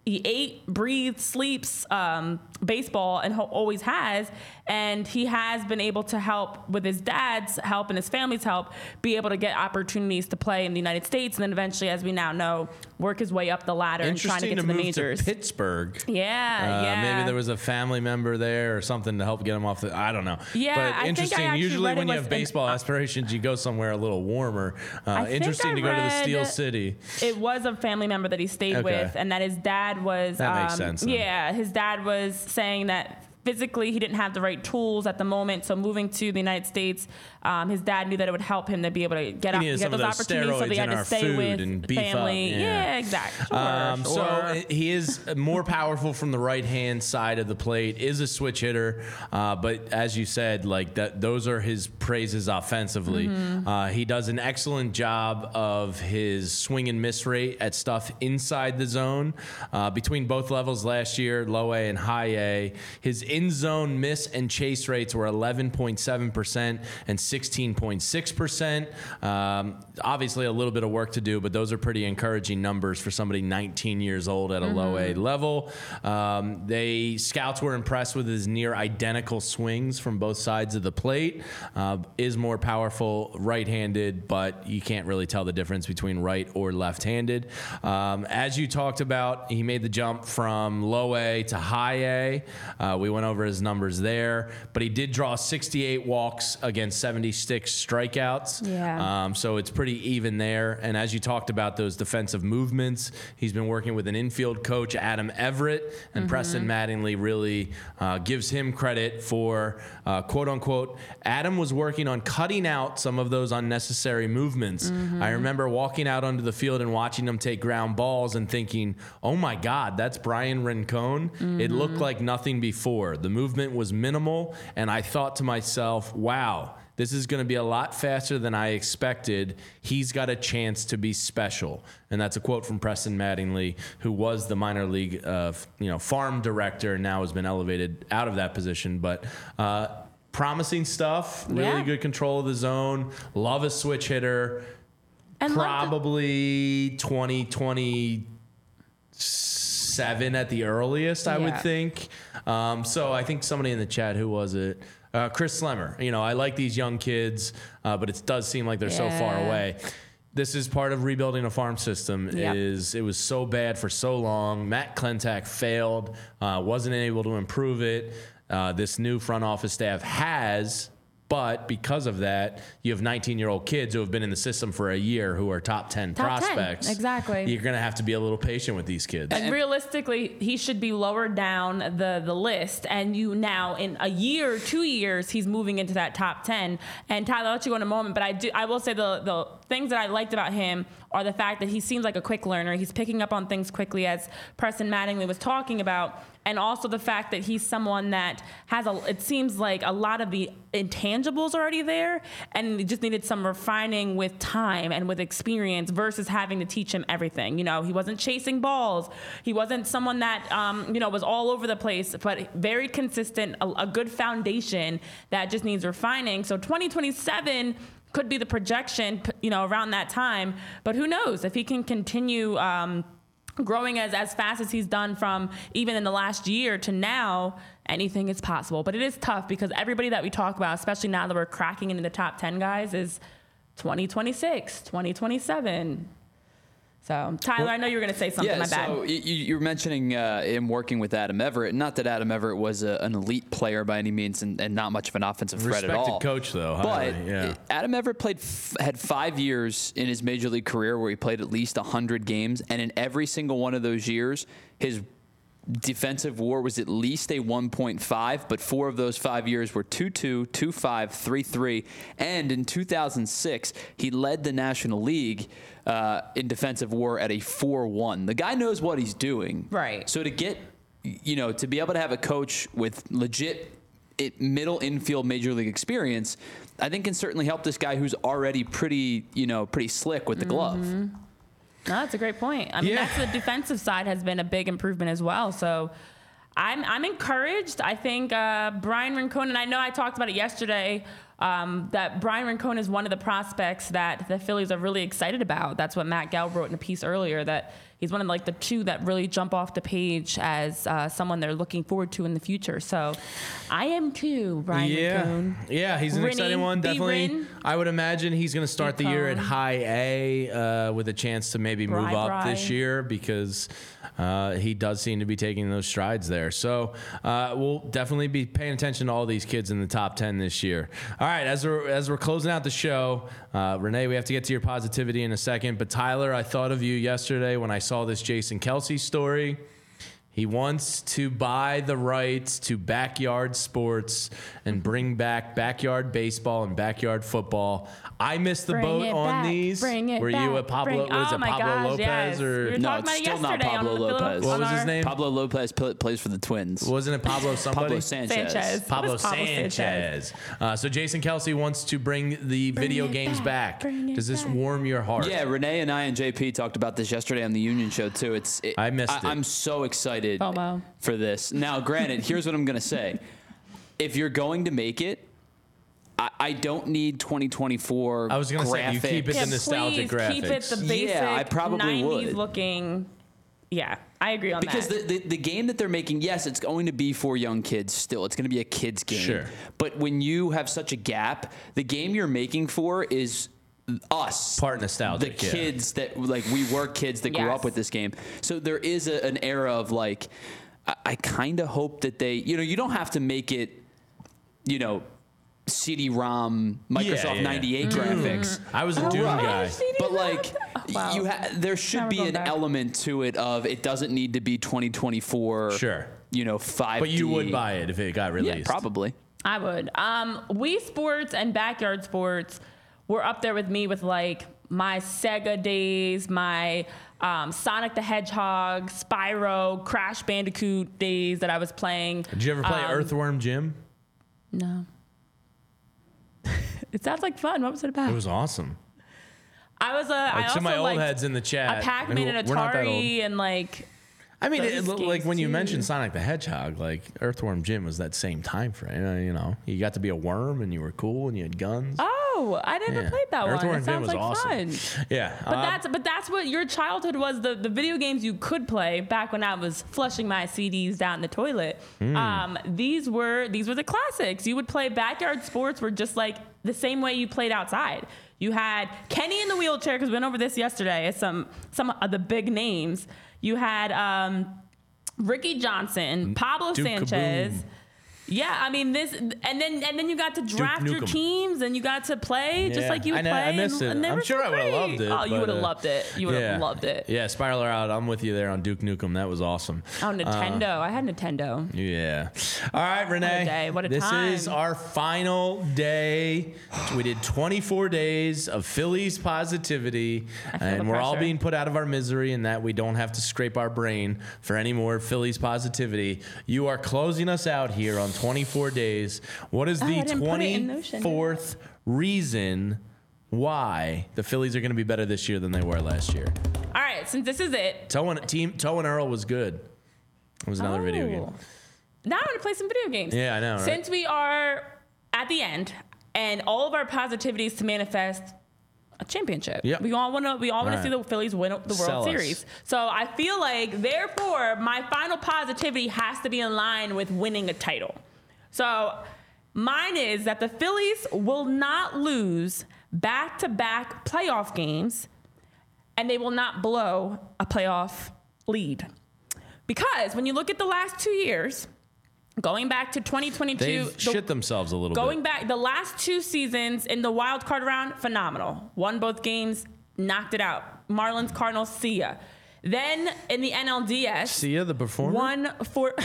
he ate, breathed, sleeps um, baseball, and ho- always has. And he has been able to help with his dad's help and his family's help, be able to get opportunities to play in the United States, and then eventually, as we now know, work his way up the ladder and trying to get to, to, the majors. to Pittsburgh. yeah, Uh, yeah. Maybe there was a family member there or something to help get him off the. I don't know. Yeah, but I interesting. Usually, when you have baseball aspirations, you go somewhere a little warmer. Uh, interesting to go to the Steel City. It was a family member that he stayed Okay. with, and that his dad was. That makes um, sense then. Yeah, his dad was saying that physically he didn't have the right tools at the moment. So moving to the United States, um, his dad knew that it would help him to be able to get, up, get those those opportunities. So they had to stay food with and beef up, family. yeah. exactly. Sure, Um, sure. So he is more powerful from the right hand side of the plate. Is a switch hitter, uh, but as you said, like that, those are his praises offensively. Mm-hmm. Uh, he does an excellent job of his swing and miss rate at stuff inside the zone. Uh, between both levels last year, low A and high A, his in zone miss and chase rates were 11.7 percent and 16.6 percent. Um, obviously, a little bit of work to do, but those are pretty encouraging numbers for somebody 19 years old at a low A level. Um, they scouts were impressed with his near identical swings from both sides of the plate. Uh, is more powerful right-handed, but you can't really tell the difference between right or left-handed. Um, as you talked about, he made the jump from low A to high A. Uh, we went over his numbers there, but he did draw 68 walks against 76 strikeouts. Yeah. Um, so it's pretty even there. And as you talked about those defensive movements, he's been working with an infield coach, Adam Everett, and Preston Mattingly really uh, gives him credit for uh, quote unquote. Adam was working on cutting out some of those unnecessary movements. I remember walking out onto the field and watching him take ground balls and thinking, oh my God, that's Bryan Rincon. It looked like nothing before. The movement was minimal. And I thought to myself, wow. This is going to be a lot faster than I expected. He's got a chance to be special, and that's a quote from Preston Mattingly, who was the minor league, uh, you know, farm director, and now has been elevated out of that position. But uh, promising stuff, really Yeah. good control of the zone. Love a switch hitter. And love the- Probably 2020 seven at the earliest, I would think. Um, so I think somebody in the chat, who was it? Uh, Chris Slemmer. You know, I like these young kids, uh, but it does seem like they're so far away. This is part of rebuilding a farm system. Yep. Is it was so bad for so long. Matt Klentak failed, uh, wasn't able to improve it. Uh, this new front office staff has, but because of that, you have 19 year old kids who have been in the system for a year who are top 10 Top 10, prospects. exactly. You're going to have to be a little patient with these kids. And realistically, he should be lower down the the list. And you now in a year, two years, he's moving into that top ten. And Tyler, I'll let you go in a moment, but I do I will say the the things that I liked about him are the fact that he seems like a quick learner. He's picking up on things quickly, as Preston Mattingly was talking about, and also the fact that he's someone that has a. It seems like a lot of the intangibles already there, and just needed some refining with time and with experience versus having to teach him everything. You know, he wasn't chasing balls. He wasn't someone that um, you know was all over the place, but very consistent, a, a good foundation that just needs refining. So 2027 could be the projection, you know, around that time. But who knows if he can continue. Um, growing as, as fast as he's done from even in the last year to now anything is possible. But it is tough because everybody that we talk about especially now that we're cracking into the top 10 guys is 2026 2027 so tyler i know you were going to say something Yeah, my bad so you, you were mentioning uh, him working with Adam Everett. Not that Adam Everett was a, an elite player by any means, and, and not much of an offensive threat at all. Respected all. coach, though, But highly, yeah. Adam Everett played f- had five years in his major league career where he played at least hundred games, and in every single one of those years, his defensive war was at least a 1.5, but four of those five years were 2 2, 2 5, 3 3. And in 2006, he led the National League uh, in defensive war at a 4 1. The guy knows what he's doing. Right. So to get, you know, to be able to have a coach with legit it, middle infield major league experience, I think can certainly help this guy who's already pretty, you know, pretty slick with the glove. No, that's a great point. I mean, Yeah. that's the defensive side has been a big improvement as well. So I'm, I'm encouraged. I think uh, Bryan Rincon, and I know I talked about it yesterday, um, that Bryan Rincon is one of the prospects that the Phillies are really excited about. That's what Matt Gelb wrote in a piece earlier, that he's one of like the two that really jump off the page as uh, someone they're looking forward to in the future. So I am too, Bryan Yeah, Rincon. yeah, he's an Rinny, exciting one. Definitely, Rin. I would imagine he's going to start the year at high A uh, with a chance to maybe move Bri, up Bri. this year because uh, he does seem to be taking those strides there. So uh, we'll definitely be paying attention to all these kids in the top ten this year. All right, as we're as we're closing out the show, uh, Renee, we have to get to your positivity in a second. But Tyler, I thought of you yesterday when I saw this Jason Kelce story. He wants to buy the rights to backyard sports and bring back backyard baseball and backyard football. I missed the Bring boat it on back. these. Bring it Were you a. Pablo? Bring- was oh it Pablo gosh, Lopez yes. or We No, it's still not Pablo Lopez. What was his name? Pablo Lopez pl- plays for the Twins. wasn't it Pablo somebody? Pablo Sanchez. Sanchez. Pablo What is Pablo Sanchez? Sanchez. Uh, so Jason Kelce wants to bring the video games back. back. Bring Does this back. warm your heart? Yeah, Renee and I and JP talked about this yesterday on the Union Show too. It's it, I missed it. I'm so excited FOMO. Oh, for this. Now, granted, here's what I'm gonna say: if you're going to make it, I, I don't need 2024. I was gonna say, you keep it graphics. the nostalgic please keep it graphics. the Yeah, I probably 90s would. looking. Yeah, I agree on Because that. the, the, the game that they're making, yes, it's going to be for young kids still. It's going to be a kid's game. Sure. But when you have such a gap, the game you're making for is us. Part nostalgia the nostalgic. yeah. kids that like we were kids that grew up with this game. So there is a, an era of like, I, I kind of hope that they, you know, you don't have to make it, you know, CD-ROM Microsoft Yeah, yeah. 98 graphics. I was a Oh, Doom right. guy. But like, wow. you ha- there should Now be an back. element to it of it doesn't need to be 2024. Sure. You know, five. But you would buy it if it got released. Yeah, probably. I would. Um, Wii Sports and backyard sports were up there with me with like my Sega days, my um, Sonic the Hedgehog, Spyro, Crash Bandicoot days that I was playing. Did you ever play Um, Earthworm Jim? No. [LAUGHS] it sounds like fun. What was it about? It was awesome. I was a. I Like, also to my old heads in the chat. a Pac-Man and we're not that old. Atari and like. I mean, it, like when you too. mentioned Sonic the Hedgehog, like Earthworm Jim was that same time frame. uh, You know, you got to be a worm and you were cool and you had guns. Oh, I never Yeah. played that one. It sounds like awesome. fun. Yeah, But uh, that's but that's what your childhood was the the video games you could play back when I was flushing my CDs down the toilet. Hmm. Um, these were these were the classics. You would play backyard sports were just like the same way you played outside. You had Kenny in the wheelchair because we went over this yesterday. It's some some of the big names. You had um, Ricky Johnson, Pablo Duke Sanchez. Kaboom. Yeah, I mean this, and then and then you got to draft your teams, and you got to play just Yeah, like you I would know, play. I missed and, it. and they I'm were sure so I would've great. loved it, Oh, you but, would have uh, loved it. You would have loved it. Yeah, Spiraler out. I'm with you there on Duke Nukem. That was awesome. Oh, Nintendo! I had Nintendo. Yeah. All right, Renee. day, what a this time. is our final day. We did 24 days of Phillies positivity, the and we're all pressure. being put out of our misery in that we don't have to scrape our brain for any more Phillies positivity. You are closing us out here on 24 days. What is Oh, the I didn't put it in Notion. 24th reason why the Phillies are going to be better this year than they were last year? All right, since this is it, Toe and, team, Toe and Earl was good. It was another video game. Oh. Now I'm gonna play some video games. Yeah, I know, right? Since we are at the end, and all of our positivity is to manifest a championship. Yep. We all want to. We all want Right. to see the Phillies win the World Sell us. Series. So I feel like, therefore, my final positivity has to be in line with winning a title. So mine is that the Phillies will not lose back-to-back playoff games, and they will not blow a playoff lead. Because when you look at the last two years, going back to 2022, They've the- shit themselves a little bit going bit. back the last two seasons in the wild card round, phenomenal. Won both games, knocked it out. Marlins, Cardinals, see ya. Then in the NLDS, See ya, the performer? one for [LAUGHS]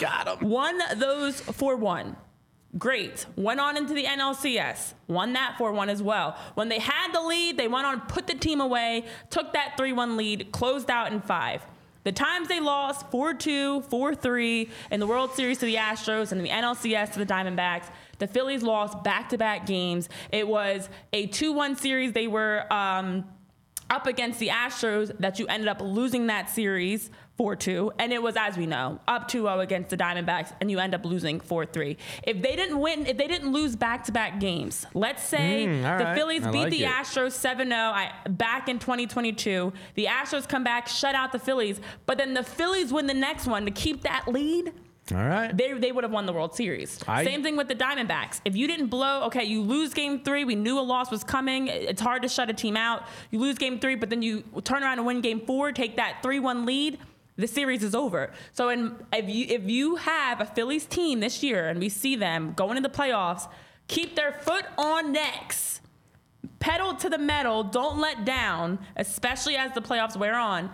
Got him. won those for one. Great. Went on into the NLCS. Won that 4 1 as well. When they had the lead, they went on, put the team away, took that 3 1 lead, closed out in five. The times they lost 4 2, 4 3 in the World Series to the Astros and the NLCS to the Diamondbacks, the Phillies lost back to back games. It was a 2 1 series. They were. Um, up against the Astros that you ended up losing that series 4-2 and it was as we know up 2-0 against the Diamondbacks and you end up losing 4-3. If they didn't win if they didn't lose back-to-back games. Let's say Mm, the right. Phillies I beat like the it. Astros 7-0 back in 2022. The Astros come back, shut out the Phillies, but then the Phillies win the next one to keep that lead All right. they, they would have won the World Series. I- Same thing with the Diamondbacks. If you didn't blow, okay, you lose game three. We knew a loss was coming. It's hard to shut a team out. You lose game three, but then you turn around and win game four, take that 3 1 lead. The series is over. So, in, if you if you have a Phillies team this year and we see them going into the playoffs, keep their foot on necks, pedal to the metal, don't let down, especially as the playoffs wear on.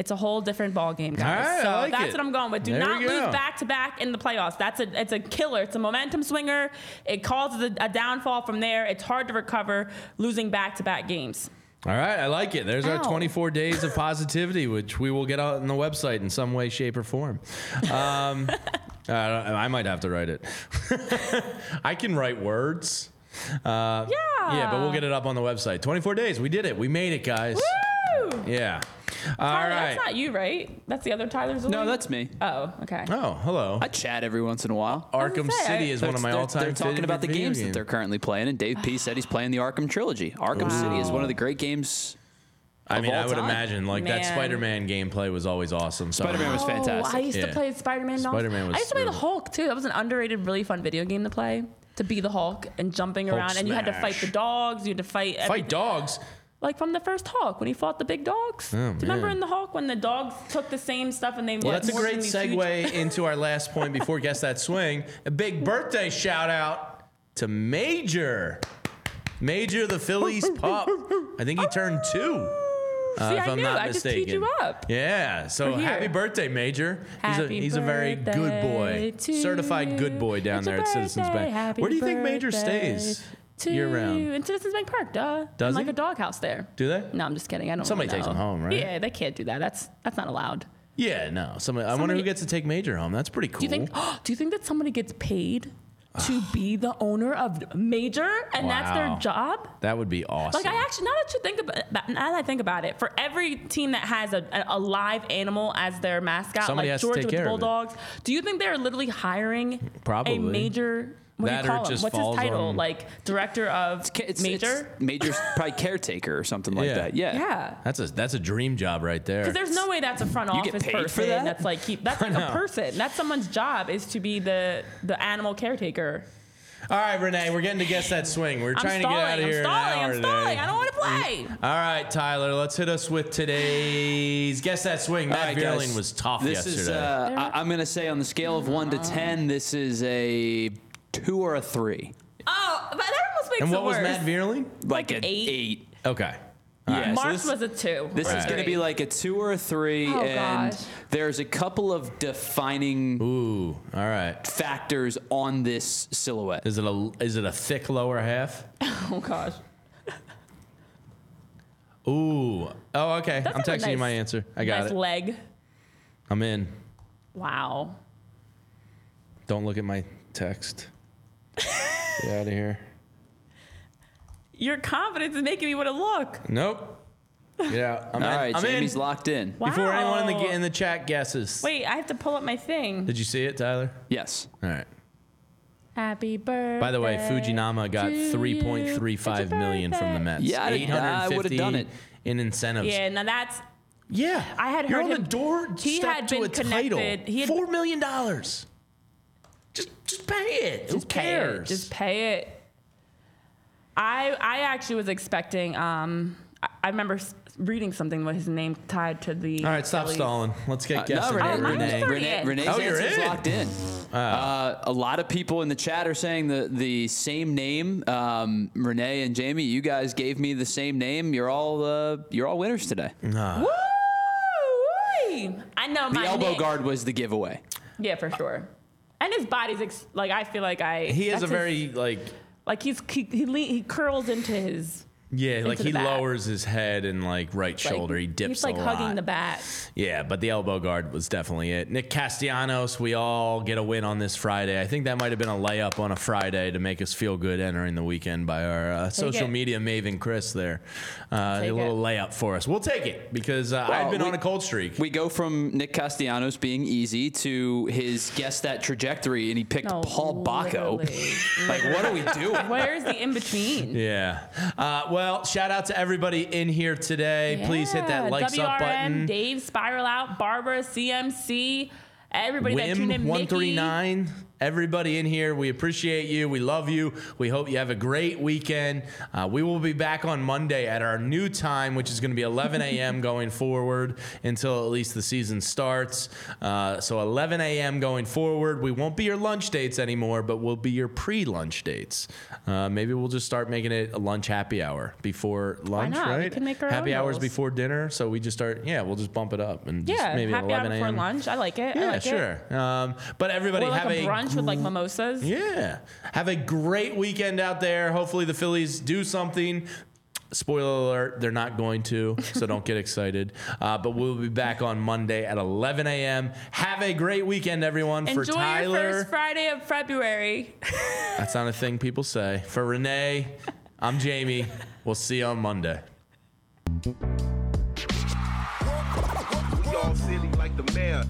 It's a whole different ball game, guys. All right, so like that's it. what I'm going with. Do There not lose back to back in the playoffs. That's a it's a killer. It's a momentum swinger. It causes a, a downfall from there. It's hard to recover losing back to back games. All right, I like it. There's our 24 [LAUGHS] days of positivity, which we will get out on the website in some way, shape, or form. Um, [LAUGHS] I, don't- I might have to write it. [LAUGHS] I can write words. Uh, Yeah. Yeah, but we'll get it up on the website. 24 days. We did it. We made it, guys. Woo! Yeah. All Tyler, right. That's not you, right? That's the other Tyler's. No, that's me. Oh, okay. Oh, hello. I chat every once in a while. Arkham say, City I- is one of my all-time. They're talking about the video games that they're currently playing, and Dave P said he's playing the Arkham trilogy. Arkham City is one of the great games. I mean, I would time. imagine like that Spider-Man gameplay was always awesome. So Spider-Man was Oh, fantastic. I used Yeah. to play Spider-Man. Spider-Man was I used to play the Hulk too. That was an underrated, really fun video game to play. To be the Hulk and jumping Hulk around, and you had to fight the dogs. You had to fight every- fight dogs. Like from the first Hulk when he fought the big dogs. Do you remember man. in the Hulk when the dogs took the same stuff and they Well, that's a great into huge- segue [LAUGHS] into our last point before Guess That Swing. A big birthday shout out to Major. Major the Phillies pup. I think he turned two. Uh, See, if I I'm knew. not I just mistaken. teed you up. Yeah. So happy birthday, Major. he's a he's a very good boy. Certified good boy down It's there at Citizens. Bank. Happy Where do you think Major stays to year round? In Citizens Bank Park, duh. Does like a doghouse there. Do they? No, I'm just kidding. I don't. Somebody really takes him home, right? Yeah, they can't do that. That's that's not allowed. Yeah, no. Somebody, I wonder who gets to take Major home. That's pretty cool. Do you think? [GASPS] Do you think that somebody gets paid to [SIGHS] be the owner of Major, and that's their job? that would be awesome. Like I actually, now that you think about, now that I think about it, for every team that has a, a live animal as their mascot, Somebody like has to Georgia take with the care of. Bulldogs, do you think they're literally hiring Probably. a major? What That do you or call him? What's his title? on- Like director of Ca- It's, major? It's major's probably caretaker or something like Yeah. that. Yeah. yeah. that's a that's a dream job right there. Because there's no way that's a front You get office paid for person that? that's like keep that's [LAUGHS] like a person. That's someone's job is to be the the animal caretaker. All right, Renee, we're getting to guess that swing. We're I'm trying stalling. to get out of here. I'm in an stalling. hour I'm today. stalling. I don't want to play. All right, Tyler, let's hit us with today's guess that swing. All Matt right, Vierling was tough This yesterday. is, uh, I, I'm going to say on the scale of one to ten, this is a two or a three, Oh, but that almost makes and it what was worse. Matt Vierling? like, Like an eight? eight. Okay. Yeah, so Mark this- was a two. This or is going to three. be like a two or a three, Oh, and gosh. there's a couple of defining Ooh, all right. factors on this silhouette. Is it a is it a thick lower half? [LAUGHS] Oh gosh. Ooh. Oh, okay. That's I'm like a texting you nice- my answer. I got it. nice it. leg. I'm in. Wow. Don't look at my text. Get out of here. Your confidence is making me want to look. Nope. Get out. I'm All in. right, I'm Jamie's in. locked in. Wow. Before anyone in the in the chat guesses. Wait, I have to pull up my thing. Did you see it, Tyler? Yes. All right. Happy birthday. By the way, Fujinami got to you. 3.35 It's your million from the. Mets. Yeah, I'd- I would've 850 done it. in incentives. Yeah, now that's Yeah. I had You're heard on the door he step had to been a title. connected- he had- Four million dollars. Just just pay it. Who just pay cares? it. Just pay it. I I actually was expecting. Um, I, I remember s- reading something with his name tied to the. All right, stop Phillies. stalling. Let's get Uh, guessing. no, here, Oh, mine Renee. Renee, Renee's Oh, you're answer's in. locked in. Uh, a lot of people in the chat are saying the the same name. Um, Renee and Jamie, you guys gave me the same name. You're all uh, you're all winners today. Woo! I know The my elbow Nick. guard was the giveaway. Yeah, for sure. And his body's ex- like I feel like I. He has that's a his- very like like he's he he, le- he curls into his yeah, like he the back. lowers his head and like right like, shoulder. He dips He's like a hugging lot. the bat. Yeah, but the elbow guard was definitely it. Nick Castellanos, we all get a win on this Friday. I think that might have been a layup on a Friday to make us feel good entering the weekend by our uh, social it. media maven Chris there. Uh, a little it. layup for us. We'll take it because uh, Well, I've been we- on a cold streak. We go from Nick Castellanos being easy to his guess that trajectory, and he picked No, Paul Bacco. literally. like, what are we [LAUGHS] doing? Where's the in between? yeah. Uh, well, shout out to everybody in here today. Please hit that Yeah, likes WRM, up button. Dave, Spiral Out, Barbara, CMC, everybody that tuned in. Wim one Mickey. Everybody in here, we appreciate you. We love you. We hope you have a great weekend. Uh, we will be back on Monday at our new time, which is going to be 11 a.m. [LAUGHS] going forward until at least the season starts. Uh, so 11 a.m. going forward. We won't be your lunch dates anymore, but we'll be your pre-lunch dates. Uh, maybe we'll just start making it a lunch happy hour before lunch, not? We can make our happy hours before dinner. So we just start. Yeah, we'll just bump it up and just Yeah, maybe happy hour 11 before a.m. lunch. I like it. I Yeah, like It. sure. Um, but everybody Or have a a brunch with like mimosas. yeah. Have a great weekend out there. Hopefully the Phillies do something. Spoiler alert, they're not going to, so don't get excited. [LAUGHS] Uh, but we'll be back on Monday at 11 a.m. Have a great weekend, everyone. Enjoy For your first Friday of February. [LAUGHS] that's not a thing people say. For Renee, I'm Jamie. We'll see you on Monday. We all silly like the mayor.